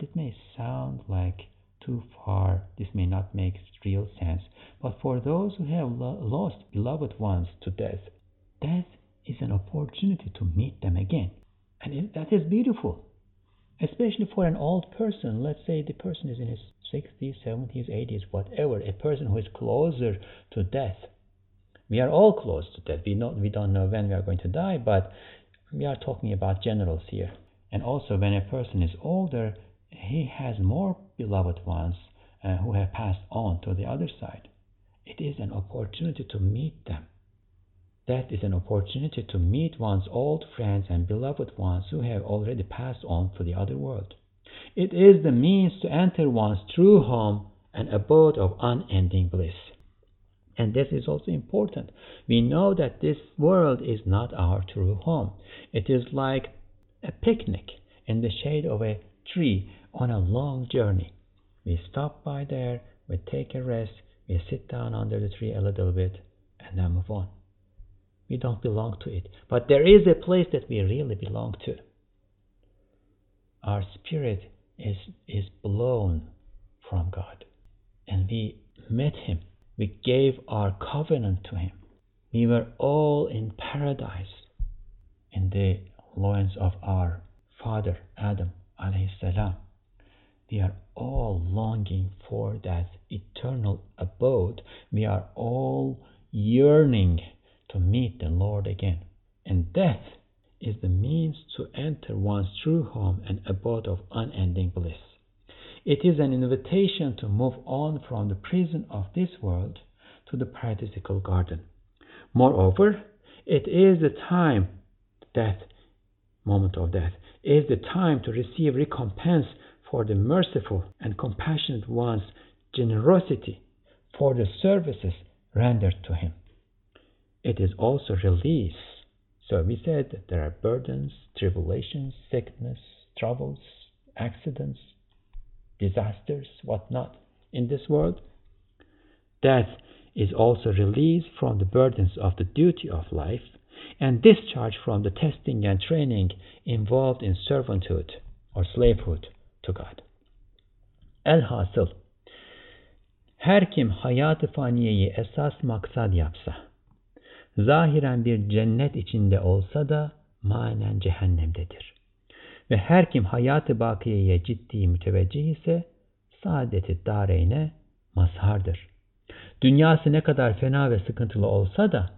that may sound like too far, this may not make real sense. But for those who have lo- lost beloved ones to death, death is an opportunity to meet them again. And it, that is beautiful, especially for an old person. Let's say the person is in his 60s, 70s, 80s, whatever, a person who is closer to death. We are all close to death. We, know, we don't know when we are going to die, but we are talking about generals here. And also, when a person is older, he has more beloved ones uh, who have passed on to the other side. It is an opportunity to meet them. That is an opportunity to meet one's old friends and beloved ones who have already passed on to the other world. It is the means to enter one's true home and abode of unending bliss. And this is also important. We know that this world is not our true home. It is like a picnic in the shade of a tree on a long journey. We stop by there, we take a rest, we sit down under the tree a little bit, and then move on. We don't belong to it. But there is a place that we really belong to. Our spirit is, is blown from God. And we met Him. We gave our covenant to Him. We were all in paradise in the loins of our father Adam alayhi salam. We are all longing for that eternal abode. We are all yearning to meet the Lord again. And death is the means to enter one's true home and abode of unending bliss. It is an invitation to move on from the prison of this world to the paradisical garden. Moreover, it is the time, death, moment of death, is the time to receive recompense for the merciful and compassionate one's generosity for the services rendered to him. It is also release. So we said that there are burdens, tribulations, sickness, troubles, accidents, disasters, whatnot in this world. Death is also release from the burdens of the duty of life and discharge from the testing and training involved in servanthood or slavehood to God. Elhasıl, her kim hayatı faniyeyi esas maksat yapsa, zahiren bir cennet içinde olsa da manen cehennemdedir. Ve her kim hayatı bakiyeye ciddi müteveccih ise, saadeti dareyne mazhardır. Dünyası ne kadar fena ve sıkıntılı olsa da,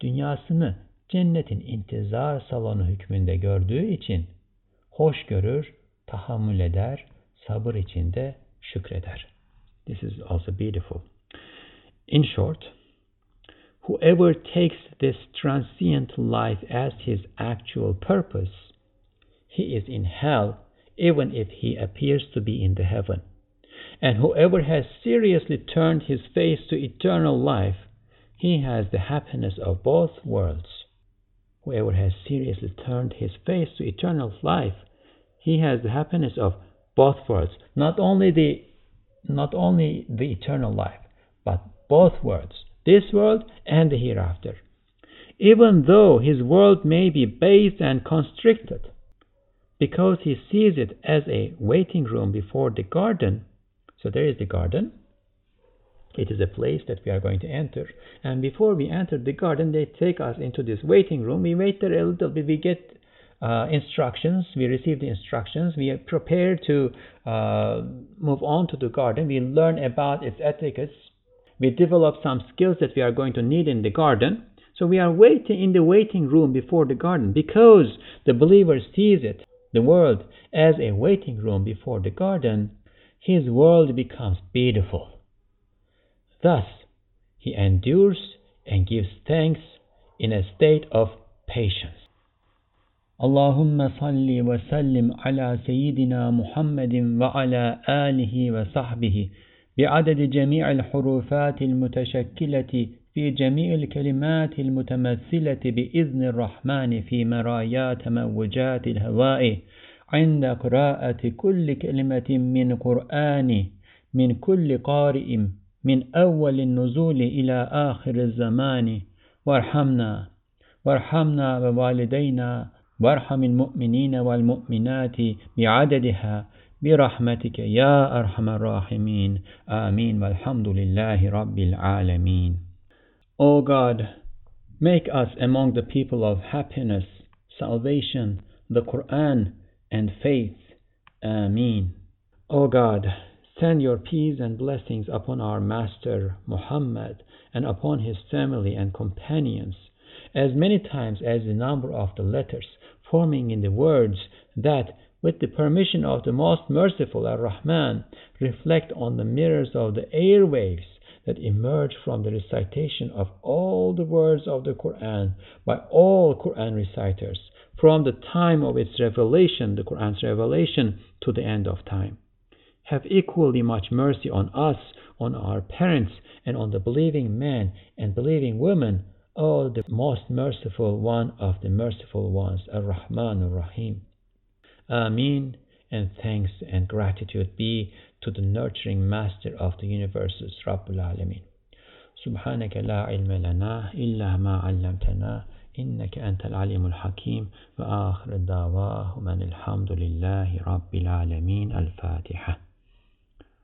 dünyasını cennetin intizar salonu hükmünde gördüğü için hoş görür, tahammül eder sabır içinde şükreder. This is also beautiful. In short, whoever takes this transient life as his actual purpose, he is in hell even if he appears to be in the heaven. And whoever has seriously turned his face to eternal life, he has the happiness of both worlds. Whoever has seriously turned his face to eternal life, he has the happiness of both worlds. Not only the not only the eternal life, but both worlds, this world and the hereafter. Even though his world may be based and constricted, because he sees it as a waiting room before the garden, so there is the garden. It is a place that we are going to enter. And before we enter the garden, they take us into this waiting room. We wait there a little bit. We get uh, instructions. We receive the instructions. We are prepared to uh, move on to the garden. We learn about its etiquettes. We develop some skills that we are going to need in the garden. So we are waiting in the waiting room before the garden because the believer sees it, the world, as a waiting room before the garden his world becomes beautiful. Thus, he endures and gives thanks in a state of patience. اللهم صل وسلم على سيدنا محمد وعلى آله وصحبه بعدد جميع الحروفات المتشكلة في جميع الكلمات المتمثلة بإذن الرحمن في مرايات موجات الهواء عند قراءة كل كلمة من قرآن من كل قارئ من أول النزول إلى آخر الزمان. وارحمنا وارحمنا ووالدينا وارحم المؤمنين والمؤمنات بعددها برحمتك يا أرحم الراحمين آمين والحمد لله رب العالمين O God, make us among the people of happiness, salvation, the Quran, and faith. Ameen. O God, send your peace and blessings upon our Master Muhammad and upon his family and companions, as many times as the number of the letters forming in the words that, with the permission of the most merciful Ar-Rahman, reflect on the mirrors of the airwaves that emerge from the recitation of all the words of the Quran by all Quran reciters from the time of its revelation, the Quran's revelation, to the end of time. Have equally much mercy on us, on our parents, and on the believing men and believing women, O the most merciful one of the merciful ones, Ar-Rahman Ar-Rahim. Amin, and thanks and gratitude be to the nurturing Master of the universes, Rabbul Alameen. سبحانك لا علم لنا إلا ما علمتنا إنك أنت العليم الحكيم وآخر الدعواه من الحمد لله رب العالمين الفاتحة